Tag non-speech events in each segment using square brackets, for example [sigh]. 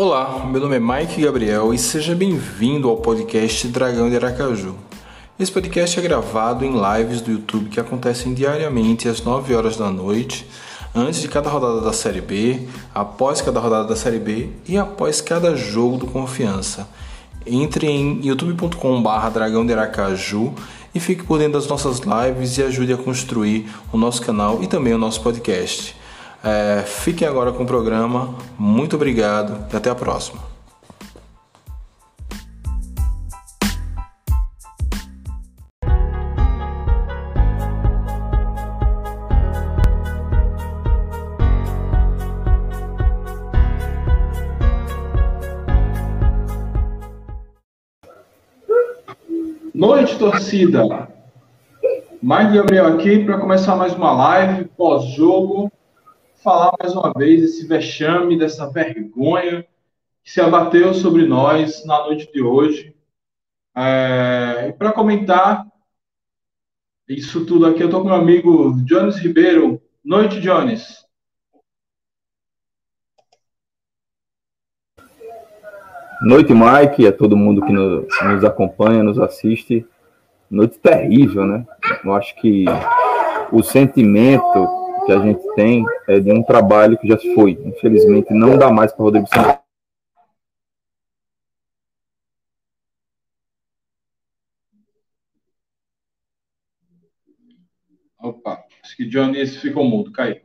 Olá, meu nome é Mike Gabriel e seja bem-vindo ao podcast Dragão de Aracaju. Esse podcast é gravado em lives do YouTube que acontecem diariamente às 9 horas da noite, antes de cada rodada da Série B, após cada rodada da Série B e após cada jogo do Confiança. Entre em youtube.com.br Dragão de Aracaju e fique por dentro das nossas lives e ajude a construir o nosso canal e também o nosso podcast. É, fiquem agora com o programa. Muito obrigado e até a próxima. Noite, torcida! Mais Gabriel aqui para começar mais uma live pós-jogo falar mais uma vez desse vexame, dessa vergonha que se abateu sobre nós na noite de hoje. É, para comentar isso tudo aqui, eu estou com meu amigo Jones Ribeiro. Noite, Jones. Noite, Mike, a todo mundo que nos, nos acompanha, nos assiste. Noite terrível, né? Eu acho que o sentimento que a gente tem é de um trabalho que já se foi. Infelizmente, não dá mais para Rodrigo Santana. Opa, acho que Johnny ficou mudo, caiu.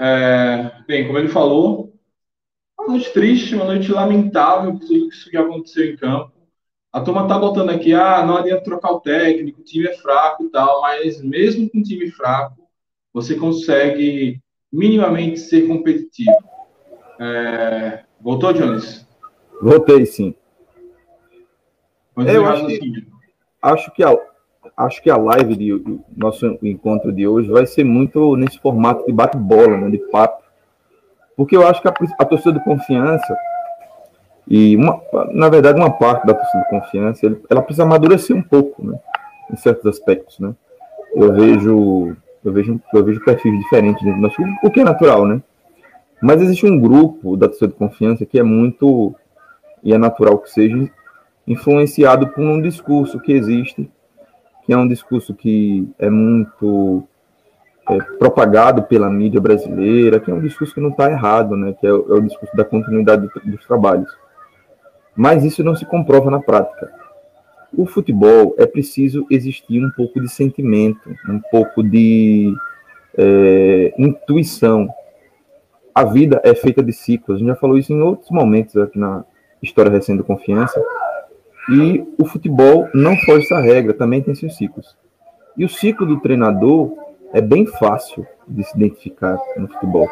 É, bem, como ele falou, uma noite triste, uma noite lamentável por tudo isso que aconteceu em campo. A turma tá botando aqui, ah, não adianta trocar o técnico, o time é fraco e tal, mas mesmo com um time fraco, você consegue minimamente ser competitivo. É... Voltou, Jones? Voltei, sim. Eu acho que, acho que, a, acho que a live de nosso encontro de hoje vai ser muito nesse formato de bate-bola, né, de papo. Porque eu acho que a, a torcida de confiança e, uma, na verdade, uma parte da torcida de confiança, ela precisa amadurecer um pouco, né? Em certos aspectos, né? Eu vejo, eu vejo, eu vejo perfis diferentes dentro do nosso o que é natural, né? Mas existe um grupo da torcida de confiança que é muito, e é natural que seja, influenciado por um discurso que existe, que é um discurso que é muito é, propagado pela mídia brasileira, que é um discurso que não está errado, né? Que é, é o discurso da continuidade dos trabalhos mas isso não se comprova na prática. O futebol é preciso existir um pouco de sentimento, um pouco de é, intuição. A vida é feita de ciclos. A gente já falou isso em outros momentos aqui na história recente da confiança. E o futebol não foge essa regra, também tem seus ciclos. E o ciclo do treinador é bem fácil de se identificar no futebol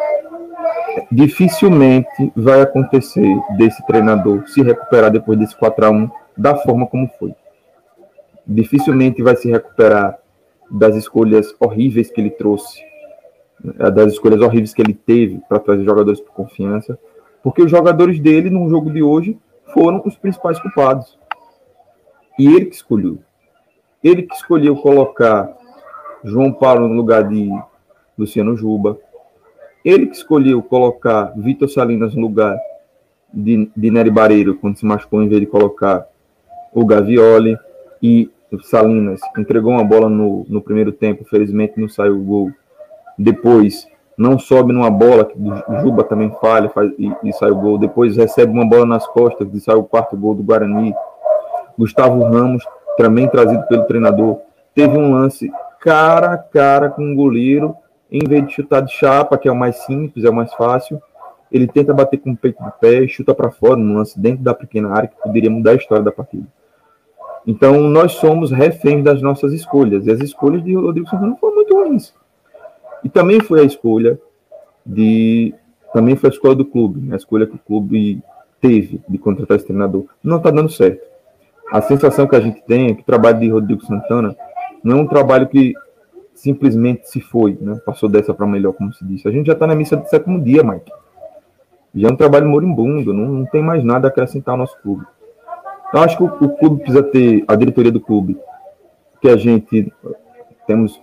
dificilmente vai acontecer desse treinador se recuperar depois desse 4 a 1 da forma como foi. Dificilmente vai se recuperar das escolhas horríveis que ele trouxe, né, das escolhas horríveis que ele teve para trazer jogadores por confiança, porque os jogadores dele no jogo de hoje foram os principais culpados. E ele que escolheu. Ele que escolheu colocar João Paulo no lugar de Luciano Juba, ele que escolheu colocar Vitor Salinas no lugar de, de Nery Barreiro, quando se machucou, em vez de colocar o Gavioli. E Salinas entregou uma bola no, no primeiro tempo, felizmente não saiu o gol. Depois não sobe numa bola, que o Juba também falha faz, e, e sai o gol. Depois recebe uma bola nas costas e sai o quarto gol do Guarani. Gustavo Ramos, também trazido pelo treinador, teve um lance cara a cara com o goleiro em vez de chutar de chapa, que é o mais simples, é o mais fácil, ele tenta bater com o peito do pé, chuta para fora, num lance dentro da pequena área, que poderia mudar a história da partida. Então, nós somos reféns das nossas escolhas, e as escolhas de Rodrigo Santana foram muito ruins. E também foi a escolha de. Também foi a escolha do clube, né? a escolha que o clube teve de contratar esse treinador. Não está dando certo. A sensação que a gente tem é que o trabalho de Rodrigo Santana não é um trabalho que simplesmente se foi, né? Passou dessa para melhor, como se disse. A gente já está na missa do sétimo dia, Mike. Já é um trabalho moribundo, não, não tem mais nada a acrescentar ao nosso clube. Então, acho que o, o, clube precisa ter, a diretoria do clube, que a gente temos,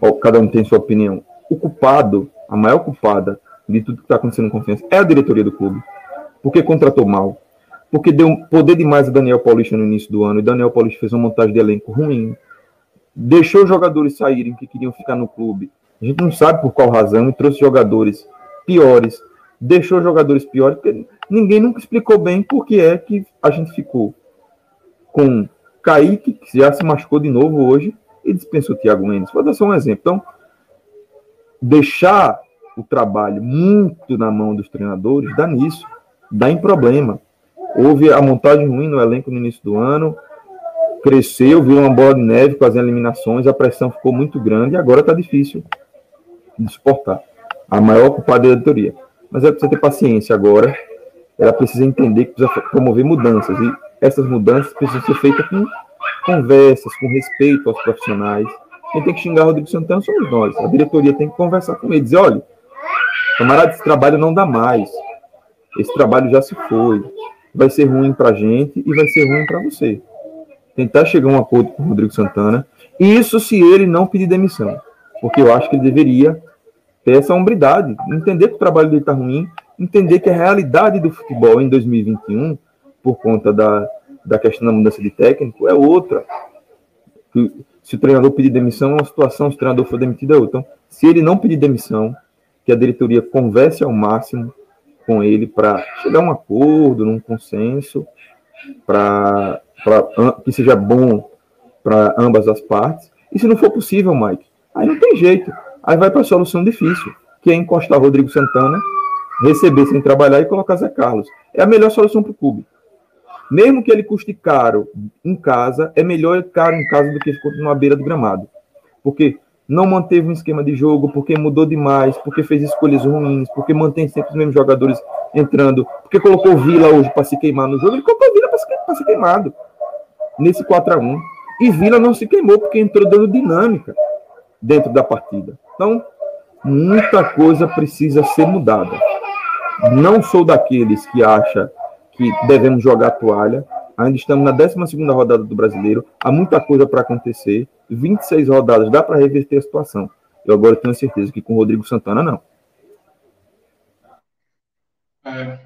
ó, cada um tem sua opinião. O culpado, a maior culpada de tudo que está acontecendo com confiança é a diretoria do clube. Porque contratou mal. Porque deu poder demais a Daniel Paulista no início do ano. E Daniel Paulista fez uma montagem de elenco ruim. Deixou os jogadores saírem que queriam ficar no clube. A gente não sabe por qual razão. E trouxe jogadores piores. Deixou jogadores piores. Porque ninguém nunca explicou bem por que é que a gente ficou com Kaique, que já se machucou de novo hoje, e dispensou o Thiago Mendes. Vou dar só um exemplo. Então, deixar o trabalho muito na mão dos treinadores dá nisso, dá em problema. Houve a montagem ruim no elenco no início do ano, cresceu, virou uma bola de neve com as eliminações, a pressão ficou muito grande e agora está difícil de suportar. A maior culpada é diretoria. Mas é preciso ter paciência agora. Ela precisa entender que precisa promover mudanças. E essas mudanças precisam ser feitas com conversas, com respeito aos profissionais. Quem tem que xingar o Rodrigo Santana somos nós. A diretoria tem que conversar com ele, dizer, olha, camarada, esse trabalho não dá mais. Esse trabalho já se foi. Vai ser ruim para a gente e vai ser ruim para você. Tentar chegar a um acordo com o Rodrigo Santana. Isso se ele não pedir demissão. Porque eu acho que ele deveria ter essa hombridade, entender que o trabalho dele está ruim, entender que a realidade do futebol em 2021, por conta da, da questão da mudança de técnico, é outra. Se o treinador pedir demissão, é uma situação, se o treinador for demitido, é outra. Então, se ele não pedir demissão, que a diretoria converse ao máximo com ele para chegar a um acordo, num consenso, para que seja bom para ambas as partes. E se não for possível, Mike, aí não tem jeito. Aí vai para a solução difícil, que é encostar Rodrigo Santana, receber sem trabalhar e colocar Zé Carlos. É a melhor solução para o clube. Mesmo que ele custe caro em casa, é melhor caro em casa do que continuar à beira do gramado. Porque não manteve um esquema de jogo, porque mudou demais, porque fez escolhas ruins, porque mantém sempre os mesmos jogadores entrando, porque colocou Vila hoje para se queimar no jogo, ele colocou Vila para se, ser queimado nesse 4 a 1 E Vila não se queimou porque entrou dando dinâmica dentro da partida. Então, muita coisa precisa ser mudada. Não sou daqueles que acha que devemos jogar toalha. Ainda estamos na 12 rodada do Brasileiro. Há muita coisa para acontecer. 26 rodadas dá para reverter a situação. Eu agora tenho certeza que com o Rodrigo Santana não. É,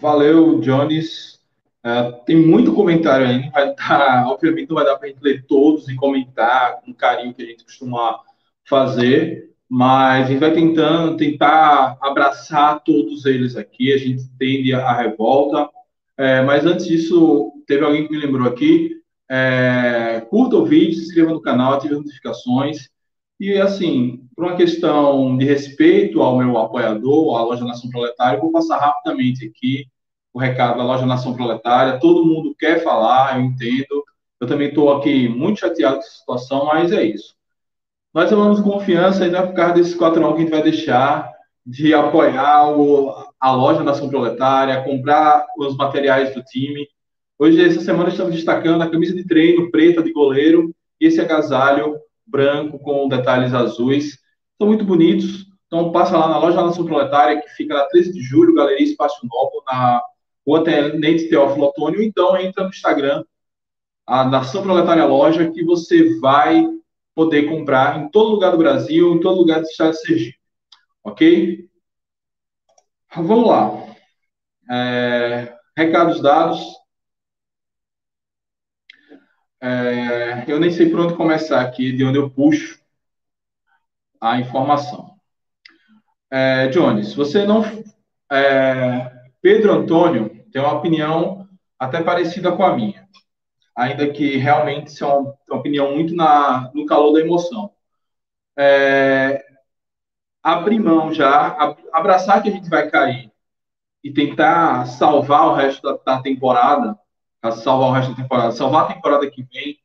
valeu, Jones. É, tem muito comentário aí. Vai dar, [laughs] obviamente não vai dar para a gente ler todos e comentar com carinho que a gente costuma fazer, mas a gente vai tentando tentar abraçar todos eles aqui. A gente entende a revolta, é, mas antes disso, teve alguém que me lembrou aqui. É, curta o vídeo, se inscreva no canal, ative as notificações. E, assim, por uma questão de respeito ao meu apoiador, à Loja Nação Proletária, vou passar rapidamente aqui o recado da Loja Nação Proletária. Todo mundo quer falar, eu entendo. Eu também estou aqui muito chateado com essa situação, mas é isso. Nós amamos confiança e não é por causa quatro anos que a gente vai deixar de apoiar o, a loja Nação Proletária, comprar os materiais do time. Hoje, essa semana, estamos destacando a camisa de treino preta de goleiro e esse agasalho branco com detalhes azuis. São muito bonitos. Então, passa lá na loja Nação Proletária, que fica na 13 de julho, Galeria Espaço Novo, na Rua Tenente Teófilo Otônio. Então, entra no Instagram, a Nação Proletária Loja, que você vai poder comprar em todo lugar do Brasil, em todo lugar do estado de Sergipe. Ok? Vamos lá. É, recados dados. É, eu nem sei por onde começar aqui, de onde eu puxo a informação. É, Jones, você não. É, Pedro Antônio tem uma opinião até parecida com a minha ainda que realmente é uma opinião muito na, no calor da emoção. É, abrir mão já, abraçar que a gente vai cair e tentar salvar o resto da, da temporada, salvar o resto da temporada, salvar a temporada que vem,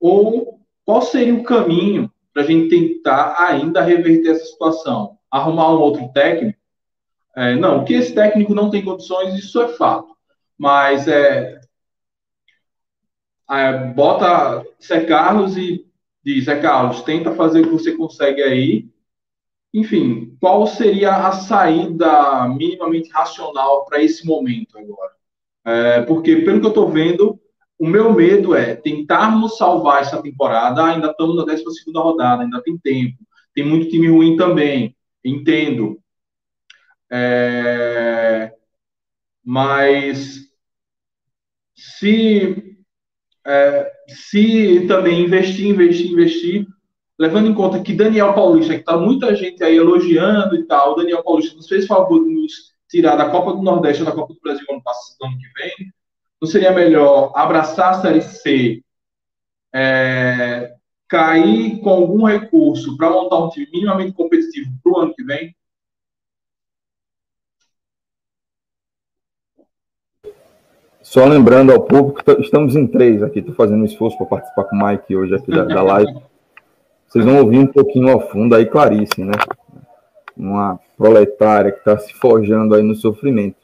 ou qual seria o caminho para a gente tentar ainda reverter essa situação? Arrumar um outro técnico? É, não, que esse técnico não tem condições, isso é fato. Mas é, é, bota Zé Carlos e diz, Zé Carlos, tenta fazer o que você consegue aí. Enfim, qual seria a saída minimamente racional para esse momento agora? É, porque, pelo que eu estou vendo, o meu medo é tentarmos salvar essa temporada. Ainda estamos na 12 rodada, ainda tem tempo. Tem muito time ruim também, entendo. É, mas se, é, se também investir, investir, investir, levando em conta que Daniel Paulista, que está muita gente aí elogiando e tal, Daniel Paulista nos fez favor de nos tirar da Copa do Nordeste ou da Copa do Brasil ano, passado, ano que vem, não seria melhor abraçar a Série C, é, cair com algum recurso para montar um time minimamente competitivo para o ano que vem? Só lembrando ao público, estamos em três aqui. Estou fazendo um esforço para participar com o Mike hoje aqui da, da live. Vocês vão ouvir um pouquinho ao fundo aí Clarice, né? Uma proletária que está se forjando aí no sofrimento.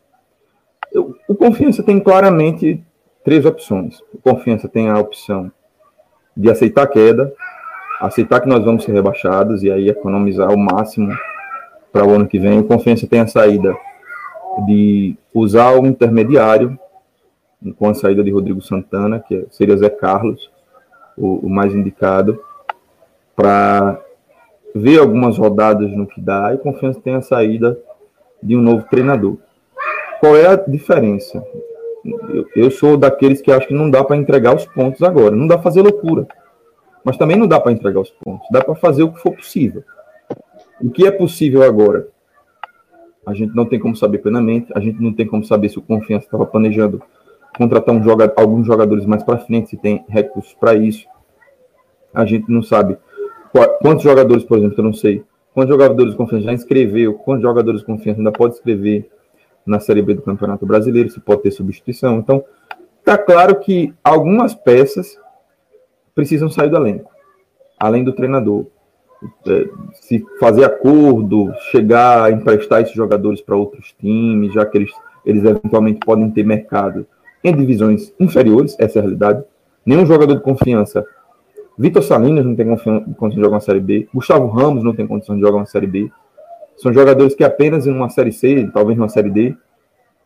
Eu, o Confiança tem claramente três opções. O Confiança tem a opção de aceitar a queda, aceitar que nós vamos ser rebaixados e aí economizar o máximo para o ano que vem. O Confiança tem a saída de usar o intermediário com a saída de Rodrigo Santana, que seria Zé Carlos, o, o mais indicado, para ver algumas rodadas no que dá, e confiança tem a saída de um novo treinador. Qual é a diferença? Eu, eu sou daqueles que acho que não dá para entregar os pontos agora, não dá para fazer loucura, mas também não dá para entregar os pontos, dá para fazer o que for possível. O que é possível agora? A gente não tem como saber plenamente, a gente não tem como saber se o Confiança estava planejando contratar um joga, alguns jogadores mais para frente, se tem recursos para isso. A gente não sabe quantos jogadores, por exemplo, eu não sei, quantos jogadores de confiança já inscreveu, quantos jogadores de confiança ainda pode escrever na Série B do Campeonato Brasileiro, se pode ter substituição. Então, está claro que algumas peças precisam sair do elenco, além do treinador. É, se fazer acordo, chegar a emprestar esses jogadores para outros times, já que eles, eles eventualmente podem ter mercado em divisões inferiores, essa é a realidade. Nenhum jogador de confiança. Vitor Salinas não tem condição de jogar uma Série B. Gustavo Ramos não tem condição de jogar uma Série B. São jogadores que apenas em uma Série C, talvez numa Série D,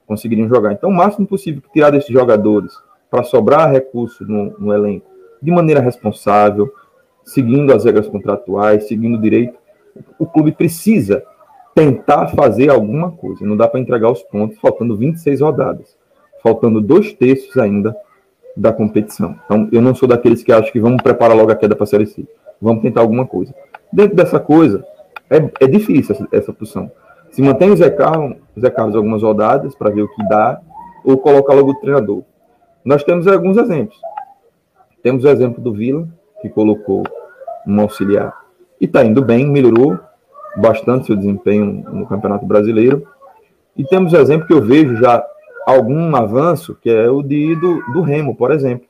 conseguiriam jogar. Então, o máximo possível que tirar desses jogadores para sobrar recurso no, no elenco de maneira responsável, seguindo as regras contratuais, seguindo o direito, o clube precisa tentar fazer alguma coisa. Não dá para entregar os pontos faltando 26 rodadas faltando dois terços ainda da competição. Então, eu não sou daqueles que acham que vamos preparar logo a queda para a Série C. Vamos tentar alguma coisa. Dentro dessa coisa, é, é difícil essa, essa. Se mantém o Zé Carlos, Zé Carlos algumas rodadas para ver o que dá, ou colocar logo o treinador. Nós temos alguns exemplos. Temos o exemplo do Vila, que colocou um auxiliar e está indo bem, melhorou bastante seu desempenho no Campeonato Brasileiro. E temos o exemplo que eu vejo já algum avanço, que é o de, do, do Remo, por exemplo.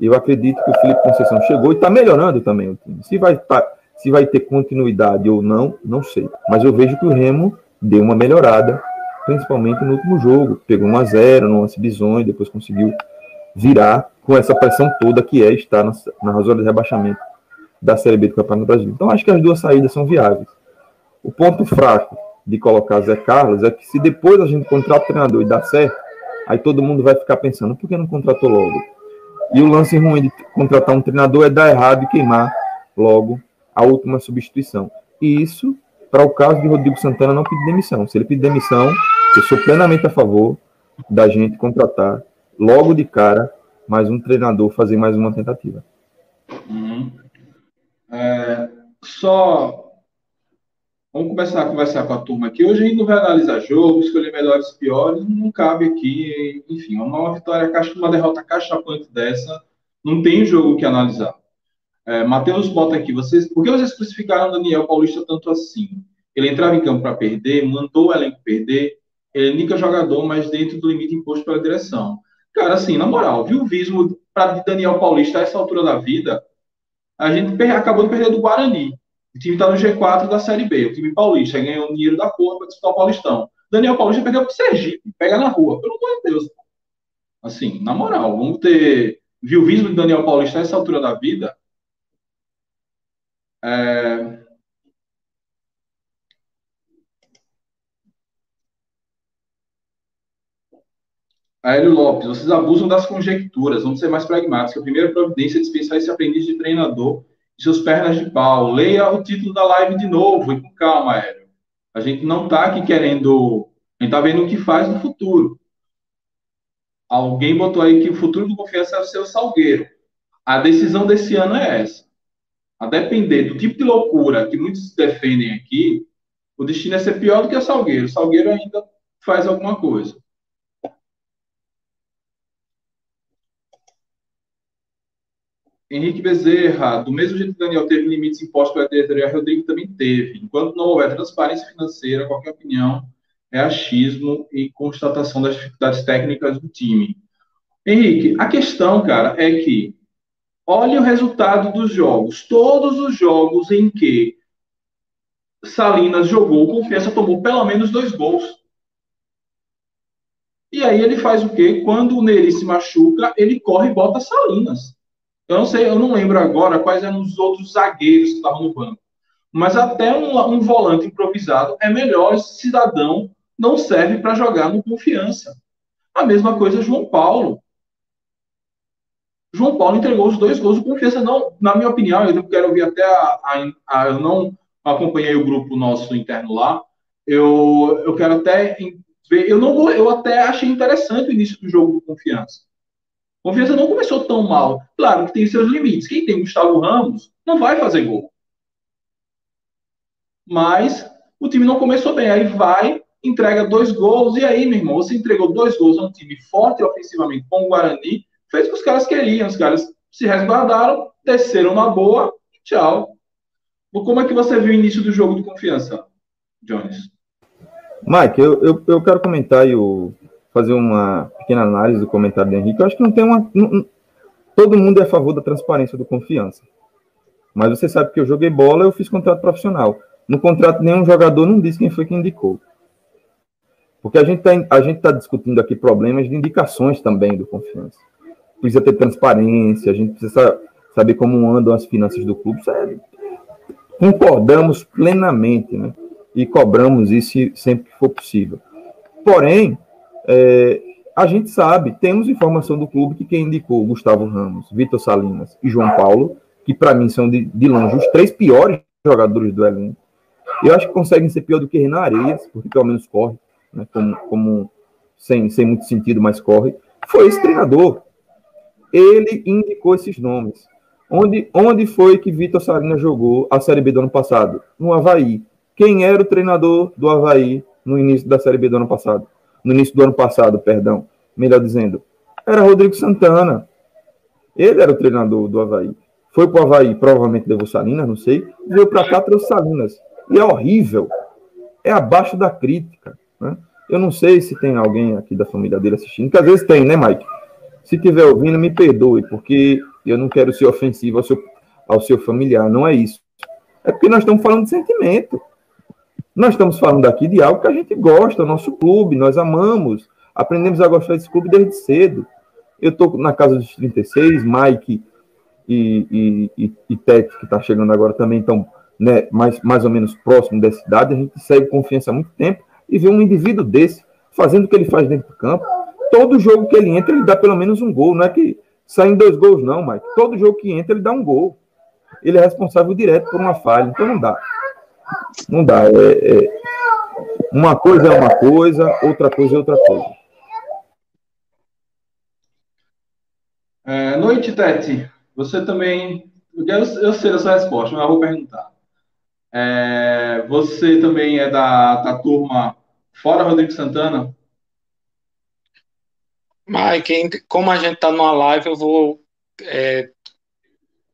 Eu acredito que o Felipe Conceição chegou e está melhorando também o time. Se vai, tá, se vai ter continuidade ou não, não sei. Mas eu vejo que o Remo deu uma melhorada, principalmente no último jogo. Pegou 1 a 0 no lance bizonho, depois conseguiu virar com essa pressão toda que é estar na, na zona de rebaixamento da Série B do Campeonato Brasileiro. Então acho que as duas saídas são viáveis. O ponto fraco de colocar Zé Carlos é que se depois a gente contrata o treinador e dá certo, aí todo mundo vai ficar pensando, por que não contratou logo? E o lance ruim de contratar um treinador é dar errado e queimar logo a última substituição. E isso, para o caso de Rodrigo Santana, não pedir demissão. Se ele pedir demissão, eu sou plenamente a favor da gente contratar logo de cara mais um treinador, fazer mais uma tentativa. Uhum. É, só Vamos começar a conversar com a turma aqui. Hoje a gente não vai analisar jogo, escolher melhores e piores, não cabe aqui. Enfim, uma vitória, uma derrota cachapante dessa, não tem jogo que analisar. É, Matheus bota aqui, vocês, por que vocês crucificaram Daniel Paulista tanto assim? Ele entrava em campo para perder, mandou o elenco perder, ele é único jogador, mas dentro do limite imposto pela direção. Cara, assim, na moral, viu o vismo para Daniel Paulista a essa altura da vida? A gente acabou de perder do Guarani. O time está no G4 da Série B. O time paulista ganhou dinheiro da porra para disputar o Paulistão. Daniel Paulista perdeu para o Sergipe. Pega na rua. Pelo amor de Deus. Assim, na moral, vamos ter viu de Daniel Paulista a essa altura da vida. É... Aélio Lopes, vocês abusam das conjecturas, vamos ser mais pragmáticos. A primeira providência é dispensar esse aprendiz de treinador seus pernas de pau. Leia o título da live de novo e com calma, Aéreo. A gente não está aqui querendo. A gente está vendo o que faz no futuro. Alguém botou aí que o futuro do confiança é o seu Salgueiro. A decisão desse ano é essa. A depender do tipo de loucura que muitos defendem aqui, o destino é ser pior do que o Salgueiro. O Salgueiro ainda faz alguma coisa. Henrique Bezerra, do mesmo jeito que Daniel teve limites impostos pela diretoria, Rodrigo também teve. Enquanto não houver transparência financeira, qualquer opinião é achismo e constatação das dificuldades técnicas do time. Henrique, a questão, cara, é que olhe o resultado dos jogos. Todos os jogos em que Salinas jogou, Confiança tomou pelo menos dois gols. E aí ele faz o quê? Quando o Neri se machuca, ele corre e bota Salinas. Eu não sei, eu não lembro agora quais eram os outros zagueiros que estavam no banco. Mas até um, um volante improvisado é melhor. Esse cidadão não serve para jogar no confiança. A mesma coisa João Paulo. João Paulo entregou os dois gols do confiança. Não, na minha opinião, eu quero ouvir até a, a, a eu não acompanhei o grupo nosso interno lá. Eu, eu quero até ver. Eu não eu até achei interessante o início do jogo do confiança. Confiança não começou tão mal. Claro que tem seus limites. Quem tem Gustavo Ramos não vai fazer gol. Mas o time não começou bem. Aí vai, entrega dois gols. E aí, meu irmão, você entregou dois gols a um time forte ofensivamente com o Guarani. Fez o que os caras queriam. Os caras se resguardaram, desceram na boa. Tchau. Como é que você viu o início do jogo de confiança, Jones? Mike, eu, eu, eu quero comentar e o, fazer uma pequena análise do comentário do Henrique. Eu acho que não tem uma. Não, todo mundo é a favor da transparência do confiança. Mas você sabe que eu joguei bola, eu fiz contrato profissional. No contrato, nenhum jogador não disse quem foi que indicou. Porque a gente está tá discutindo aqui problemas de indicações também do confiança. Precisa ter transparência, a gente precisa saber como andam as finanças do clube. Sério. Concordamos plenamente, né? E cobramos isso sempre que for possível. Porém, é, a gente sabe, temos informação do clube que quem indicou Gustavo Ramos, Vitor Salinas e João Paulo, que para mim são de, de, longe os três piores jogadores do elenco. Eu acho que conseguem ser pior do que Renan Areias, porque pelo menos corre, né, como, como sem, sem muito sentido, mas corre. Foi esse treinador. Ele indicou esses nomes. Onde, onde foi que Vitor Salinas jogou a Série B do ano passado? No Havaí. Quem era o treinador do Havaí no início da Série B do ano passado? No início do ano passado, perdão, melhor dizendo, era Rodrigo Santana. Ele era o treinador do Havaí. Foi para o Havaí, provavelmente levou Salinas, não sei. Veio para cá, trouxe Salinas. E é horrível. É abaixo da crítica. Né? Eu não sei se tem alguém aqui da família dele assistindo, que às vezes tem, né, Mike? Se tiver ouvindo, me perdoe, porque eu não quero ser ofensivo ao seu, ao seu familiar. Não é isso. É porque nós estamos falando de sentimento. Nós estamos falando aqui de algo que a gente gosta, nosso clube, nós amamos, aprendemos a gostar desse clube desde cedo. Eu estou na casa dos 36, Mike e, e, e, e Tete, que está chegando agora também, então, né, mais, mais ou menos próximo dessa idade, a gente segue confiança há muito tempo e vê um indivíduo desse fazendo o que ele faz dentro do campo. Todo jogo que ele entra, ele dá pelo menos um gol. Não é que saem dois gols, não, Mike. Todo jogo que entra, ele dá um gol. Ele é responsável direto por uma falha, então não dá. Não dá. É, é, uma coisa é uma coisa, outra coisa é outra coisa. É, noite, Tete. Você também. Eu, eu sei sua resposta, mas eu vou perguntar. É, você também é da, da turma fora Rodrigo Santana? Mike, como a gente está numa live, eu vou é,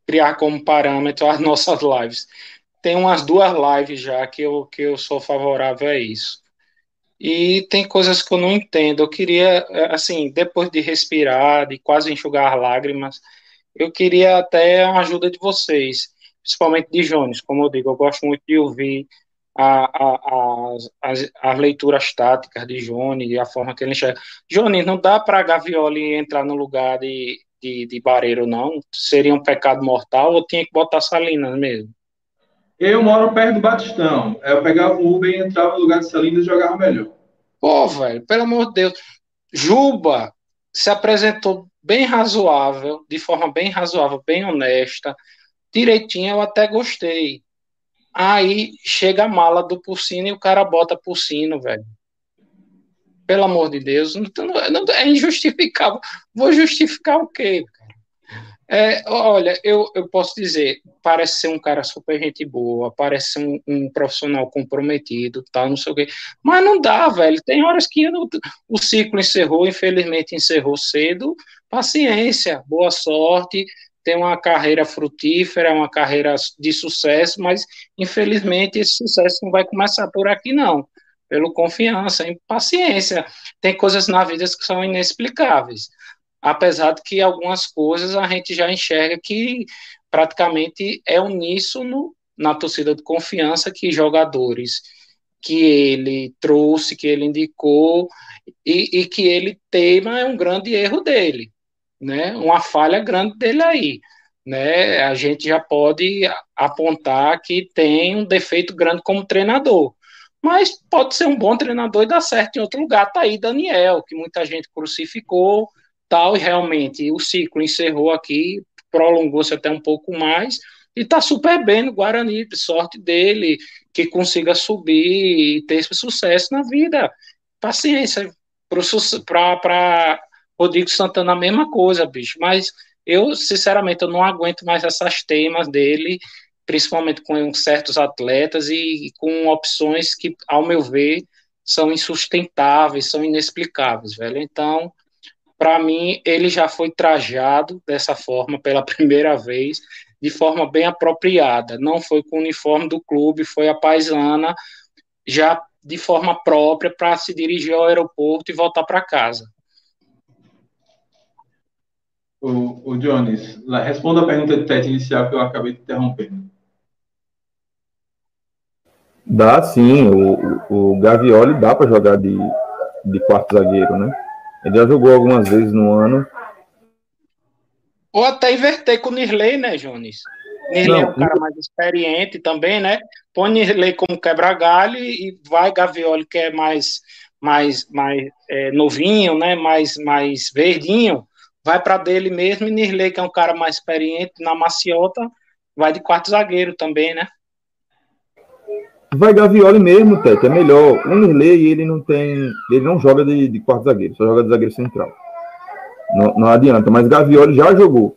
criar como parâmetro as [laughs] nossas lives tem umas duas lives já que eu, que eu sou favorável a isso. E tem coisas que eu não entendo. Eu queria, assim, depois de respirar, de quase enxugar lágrimas, eu queria até a ajuda de vocês, principalmente de Jones. Como eu digo, eu gosto muito de ouvir a, a, as, as, as, leituras táticas de e a forma que ele enxerga. Jones, não dá para Gavioli entrar no lugar de, de, de Bareiro, não? Seria um pecado mortal ou tinha que botar Salinas mesmo? Eu moro perto do Batistão. Eu pegava o Uber e entrava no lugar de Salinas e jogava melhor. Pô, velho, pelo amor de Deus. Juba se apresentou bem razoável, de forma bem razoável, bem honesta, direitinho, eu até gostei. Aí chega a mala do Porcino e o cara bota Porcino, velho. Pelo amor de Deus, não, não, é injustificável. Vou justificar o quê? É, olha, eu, eu posso dizer, parece ser um cara super gente boa, parece um, um profissional comprometido, tal, não sei o quê, mas não dá, velho. Tem horas que no, o ciclo encerrou, infelizmente encerrou cedo. Paciência, boa sorte, tem uma carreira frutífera, uma carreira de sucesso, mas infelizmente esse sucesso não vai começar por aqui, não. Pelo confiança, paciência. Tem coisas na vida que são inexplicáveis apesar de que algumas coisas a gente já enxerga que praticamente é uníssono na torcida de confiança que jogadores que ele trouxe, que ele indicou e, e que ele tema é um grande erro dele, né? Uma falha grande dele aí, né? A gente já pode apontar que tem um defeito grande como treinador, mas pode ser um bom treinador e dar certo em outro lugar. Tá aí Daniel, que muita gente crucificou, tal, e realmente o ciclo encerrou aqui, prolongou-se até um pouco mais, e está super bem no Guarani, sorte dele, que consiga subir e ter sucesso na vida. Paciência, para Rodrigo Santana a mesma coisa, bicho, mas eu, sinceramente, eu não aguento mais essas temas dele, principalmente com certos atletas e, e com opções que, ao meu ver, são insustentáveis, são inexplicáveis, velho. Então, para mim, ele já foi trajado dessa forma pela [laughs] primeira vez, de forma bem apropriada. Não foi com o uniforme do clube, foi a paisana, já de forma própria, para se dirigir ao aeroporto e voltar para casa. O, o Jones, responda a pergunta de teste inicial que eu acabei de interromper. Dá sim, o, o Gavioli dá para jogar de, de quarto zagueiro, né? Ele já jogou algumas vezes no ano. Ou até inverter com o Nirley, né, Jones? Nirley é um cara mais experiente também, né? Põe Nirley como quebra-galho e vai Gavioli, que é mais, mais, mais é, novinho, né? Mais, mais verdinho. Vai para dele mesmo. E Nirley, que é um cara mais experiente na maciota, vai de quarto zagueiro também, né? Vai Gavioli mesmo, Tete, é melhor. O Nirley, ele não tem. Ele não joga de, de quarto zagueiro, só joga de zagueiro central. Não, não adianta, mas Gavioli já jogou.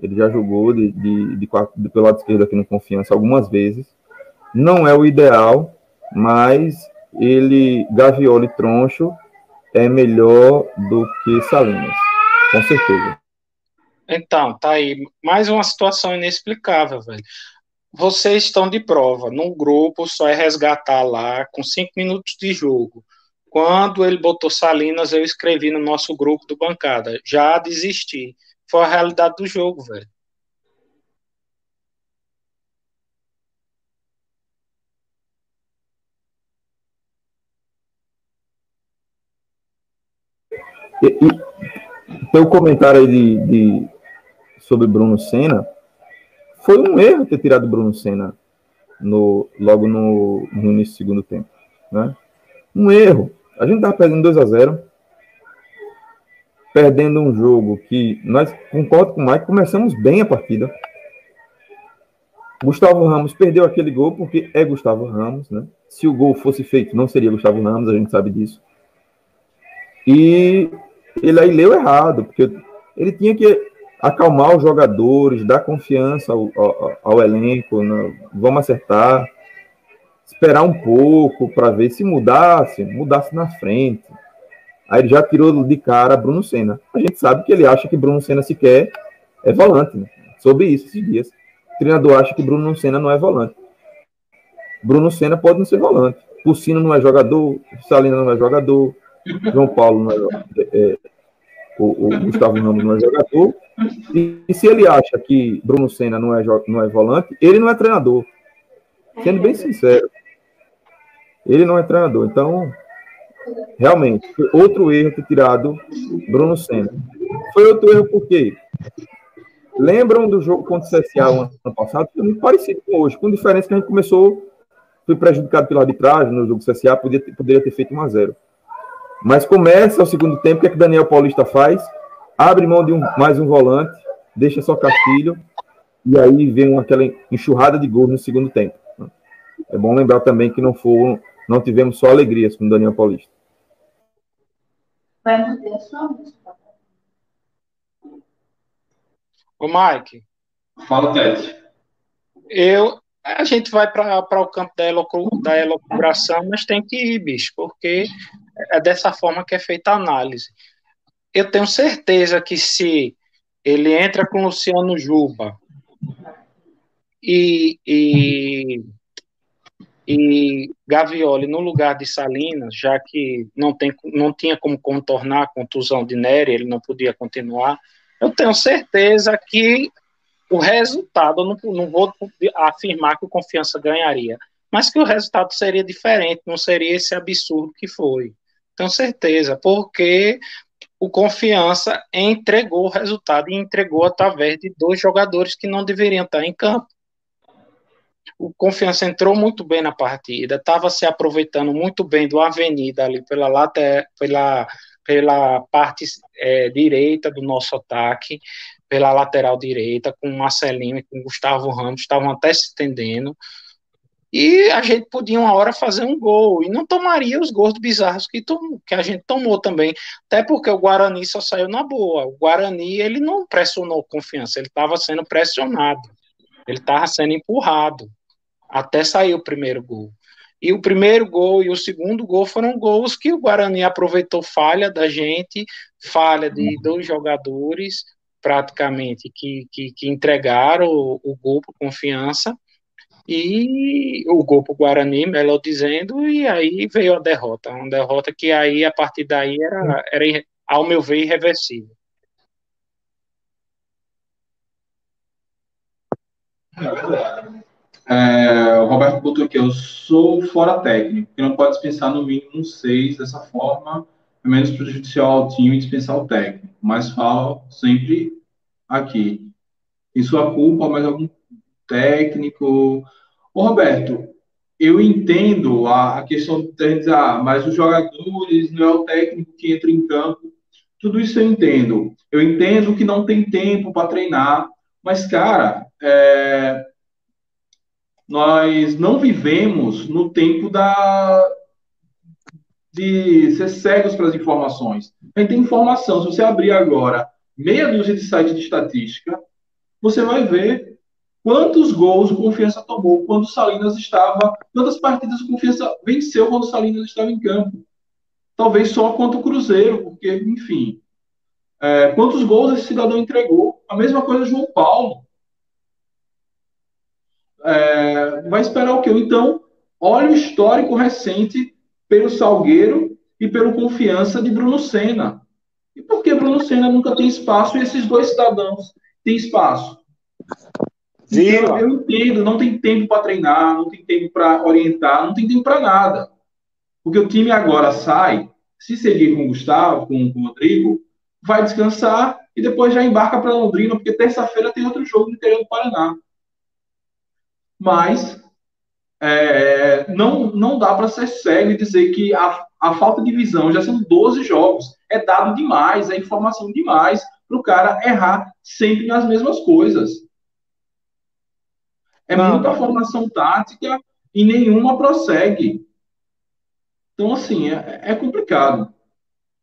Ele já jogou de, de, de, quarto, de, pelo lado esquerdo aqui no Confiança algumas vezes. Não é o ideal, mas ele, Gavioli troncho, é melhor do que Salinas, com certeza. Então, tá aí. Mais uma situação inexplicável, velho vocês estão de prova. Num grupo, só é resgatar lá com cinco minutos de jogo. Quando ele botou Salinas, eu escrevi no nosso grupo do bancada. Já desisti. Foi a realidade do jogo, velho. E, tem um comentário aí de, de, sobre Bruno Senna foi um erro ter tirado o Bruno Senna no, logo no, no início do segundo tempo. Né? Um erro. A gente estava perdendo 2 a 0 perdendo um jogo que nós, concordo com o Mike, começamos bem a partida. Gustavo Ramos perdeu aquele gol porque é Gustavo Ramos, né? Se o gol fosse feito, não seria Gustavo Ramos, a gente sabe disso. E ele aí leu errado, porque ele tinha que acalmar os jogadores, dar confiança ao, ao, ao elenco, né? vamos acertar, esperar um pouco para ver se mudasse, mudasse na frente. Aí ele já tirou de cara Bruno Senna. A gente sabe que ele acha que Bruno Senna sequer é volante, né? Sobre isso esses dias. O treinador acha que Bruno Senna não é volante. Bruno Senna pode não ser volante. Pucino não é jogador, Salina não é jogador, João Paulo não é, é, é o, o Gustavo Ramos não é jogador, e, e, se ele acha que Bruno Senna não é, não é volante, ele não é treinador. Sendo bem sincero. Ele não é treinador. Então, realmente, foi outro erro ter tirado Bruno Senna. Foi outro erro porque lembram do jogo contra o CSA ano passado? Foi muito parecido com hoje, com diferença que a gente começou, foi prejudicado pela arbitragem no jogo do CSA, poderia ter, feito 1 a 0 Mas começa o segundo tempo, o que é que Daniel Paulista faz? abre mão de um, mais um volante, deixa só Castilho, e aí vem uma, aquela enxurrada de gols no segundo tempo. É bom lembrar também que não foram, não tivemos só alegrias com o Daniel Paulista. Vai manter a sua música. Ô, Mike. Fala, Tete. Eu, a gente vai para o campo da, da elucubração, mas tem que ir, bicho, porque é dessa forma que é feita a análise. Eu tenho certeza que se ele entra com Luciano Juba e, e, e Gavioli no lugar de Salinas, já que não, tem, não tinha como contornar a contusão de Nery, ele não podia continuar, eu tenho certeza que o resultado, eu não, não vou afirmar que o Confiança ganharia, mas que o resultado seria diferente, não seria esse absurdo que foi. Tenho certeza, porque o Confiança entregou o resultado e entregou através de dois jogadores que não deveriam estar em campo. O Confiança entrou muito bem na partida, estava se aproveitando muito bem do Avenida ali pela, later, pela, pela parte é, direita do nosso ataque, pela lateral direita, com Marcelinho e com Gustavo Ramos, estavam até se estendendo. E a gente podia uma hora fazer um gol e não tomaria os gols bizarros que, tom, que a gente tomou também. Até porque o Guarani só saiu na boa. O Guarani ele não pressionou confiança, ele estava sendo pressionado, ele estava sendo empurrado até sair o primeiro gol. E o primeiro gol e o segundo gol foram gols que o Guarani aproveitou falha da gente, falha de dois jogadores, praticamente, que, que, que entregaram o, o gol por confiança, e o gol para o Guarani, melhor dizendo, e aí veio a derrota. Uma derrota que aí, a partir daí, era, era ao meu ver, irreversível. É. É, o Roberto botou aqui, eu sou fora técnico, que não pode dispensar no mínimo um 6 dessa forma, é menos prejudicial ao time dispensar o técnico. Mas falo sempre aqui. Em sua culpa, mais algum técnico. Ô, Roberto, eu entendo a, a questão de dizer, ah, mas os jogadores, não é o técnico que entra em campo. Tudo isso eu entendo. Eu entendo que não tem tempo para treinar, mas, cara, é, nós não vivemos no tempo da, de ser cegos para as informações. A gente tem informação. Se você abrir agora meia dúzia de sites de estatística, você vai ver quantos gols o Confiança tomou quando o Salinas estava, quantas partidas o Confiança venceu quando o Salinas estava em campo. Talvez só contra o Cruzeiro, porque, enfim. É, quantos gols esse cidadão entregou? A mesma coisa João Paulo. É, vai esperar o quê? Então, olha o histórico recente pelo Salgueiro e pelo Confiança de Bruno Senna. E por que Bruno Senna nunca tem espaço e esses dois cidadãos têm espaço? Então, eu entendo, não tem tempo para treinar, não tem tempo para orientar, não tem tempo para nada. Porque o time agora sai, se seguir com o Gustavo, com, com o Rodrigo, vai descansar e depois já embarca para Londrina, porque terça-feira tem outro jogo no interior do Paraná. Mas é, não, não dá para ser cego e dizer que a, a falta de visão já são 12 jogos. É dado demais, é informação demais para o cara errar sempre nas mesmas coisas. É não, muita formação tática e nenhuma prossegue. Então, assim, é, é complicado.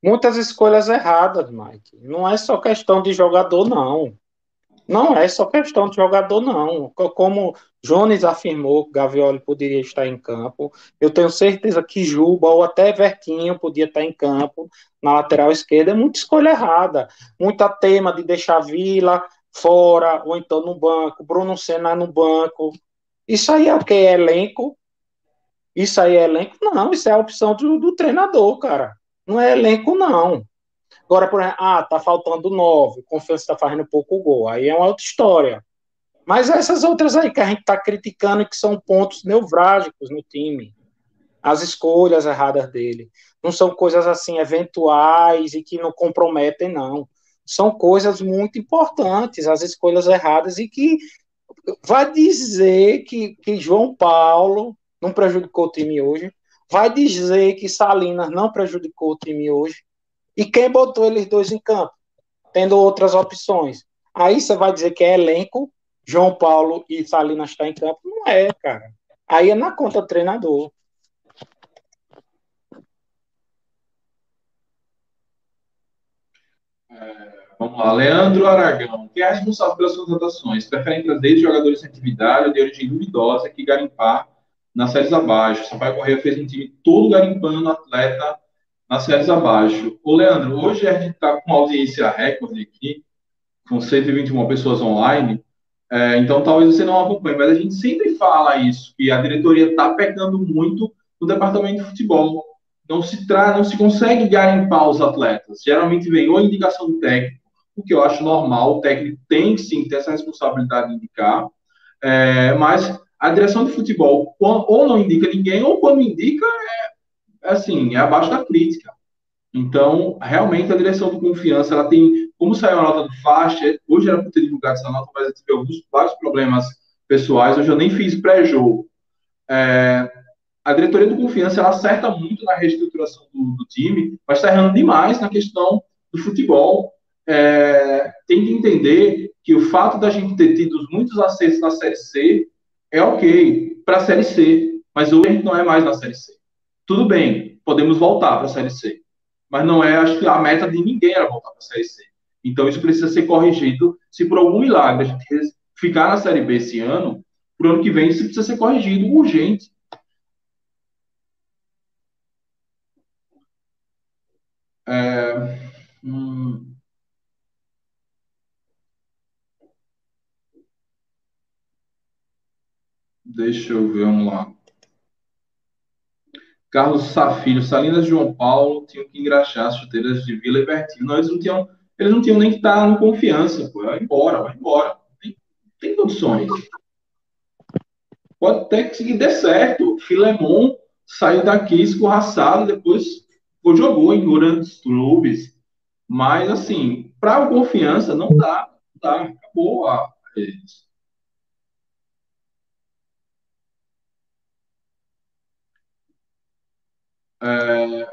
Muitas escolhas erradas, Mike. Não é só questão de jogador, não. Não é só questão de jogador, não. Como Jones afirmou que Gavioli poderia estar em campo, eu tenho certeza que Juba ou até Vertinho podia estar em campo na lateral esquerda. É muita escolha errada. Muita tema de deixar Vila fora, ou então no banco, Bruno Senna no banco. Isso aí é o que? É elenco? Isso aí é elenco? Não, isso é a opção do, do treinador, cara. Não é elenco, não. Agora, por exemplo, ah, tá faltando nove, confiança está fazendo pouco gol. Aí é uma outra história. Mas essas outras aí que a gente está criticando que são pontos nevrálgicos no time. As escolhas erradas dele. Não são coisas assim eventuais e que não comprometem, não. São coisas muito importantes, as escolhas erradas, e que vai dizer que, que João Paulo não prejudicou o time hoje. Vai dizer que Salinas não prejudicou o time hoje e quem botou eles dois em campo? Tendo outras opções. Aí você vai dizer que é elenco, João Paulo e Salinas está em campo? Não é, cara. Aí é na conta do treinador. Vamos lá, Leandro Aragão. Quem é responsável pelas contratações? Preferem trazer jogadores sem atividade ou de origem duvidosa que garimpar nas séries abaixo? Sampaio Correia fez um time todo garimpando atleta nas séries abaixo. Ô, Leandro, hoje a gente está com uma audiência recorde aqui, com 121 pessoas online, é, então talvez você não acompanhe, mas a gente sempre fala isso, que a diretoria está pecando muito no departamento de futebol. Não se, tra não se consegue garimpar os atletas. Geralmente vem ou indicação do técnico, o que eu acho normal, o técnico tem sim ter essa responsabilidade de indicar, é, mas a direção de futebol ou não indica ninguém, ou quando indica, é, é assim, é abaixo da crítica. Então, realmente, a direção do confiança, ela tem, como saiu a nota do faixa, hoje era para ter divulgado essa nota, mas tive alguns, vários problemas pessoais, hoje eu nem fiz pré-jogo. É, a diretoria do confiança, ela acerta muito na reestruturação do, do time, mas está errando demais na questão do futebol. É, tem que entender que o fato da gente ter tido muitos acessos na Série C é ok para a Série C, mas hoje a gente não é mais na Série C. Tudo bem, podemos voltar para a Série C mas não é, acho que a meta de ninguém era voltar para a Série C. Então isso precisa ser corrigido. Se por algum milagre a gente ficar na Série B esse ano, para o ano que vem isso precisa ser corrigido urgente. É, hum, deixa eu ver, vamos lá. Carlos Safilho, Salinas João Paulo tinham que engraxar as chuteiras de Vila e Bertinho. Não, eles não tinham, eles não tinham nem que estar no confiança, pô. Vai embora, vai embora. Tem, tem condições. Pode até que dê certo. Filemon saiu daqui escorraçado, depois pô, jogou em grandes clubes. Mas, assim, para o confiança, não dá. Não dá. Acabou a. É,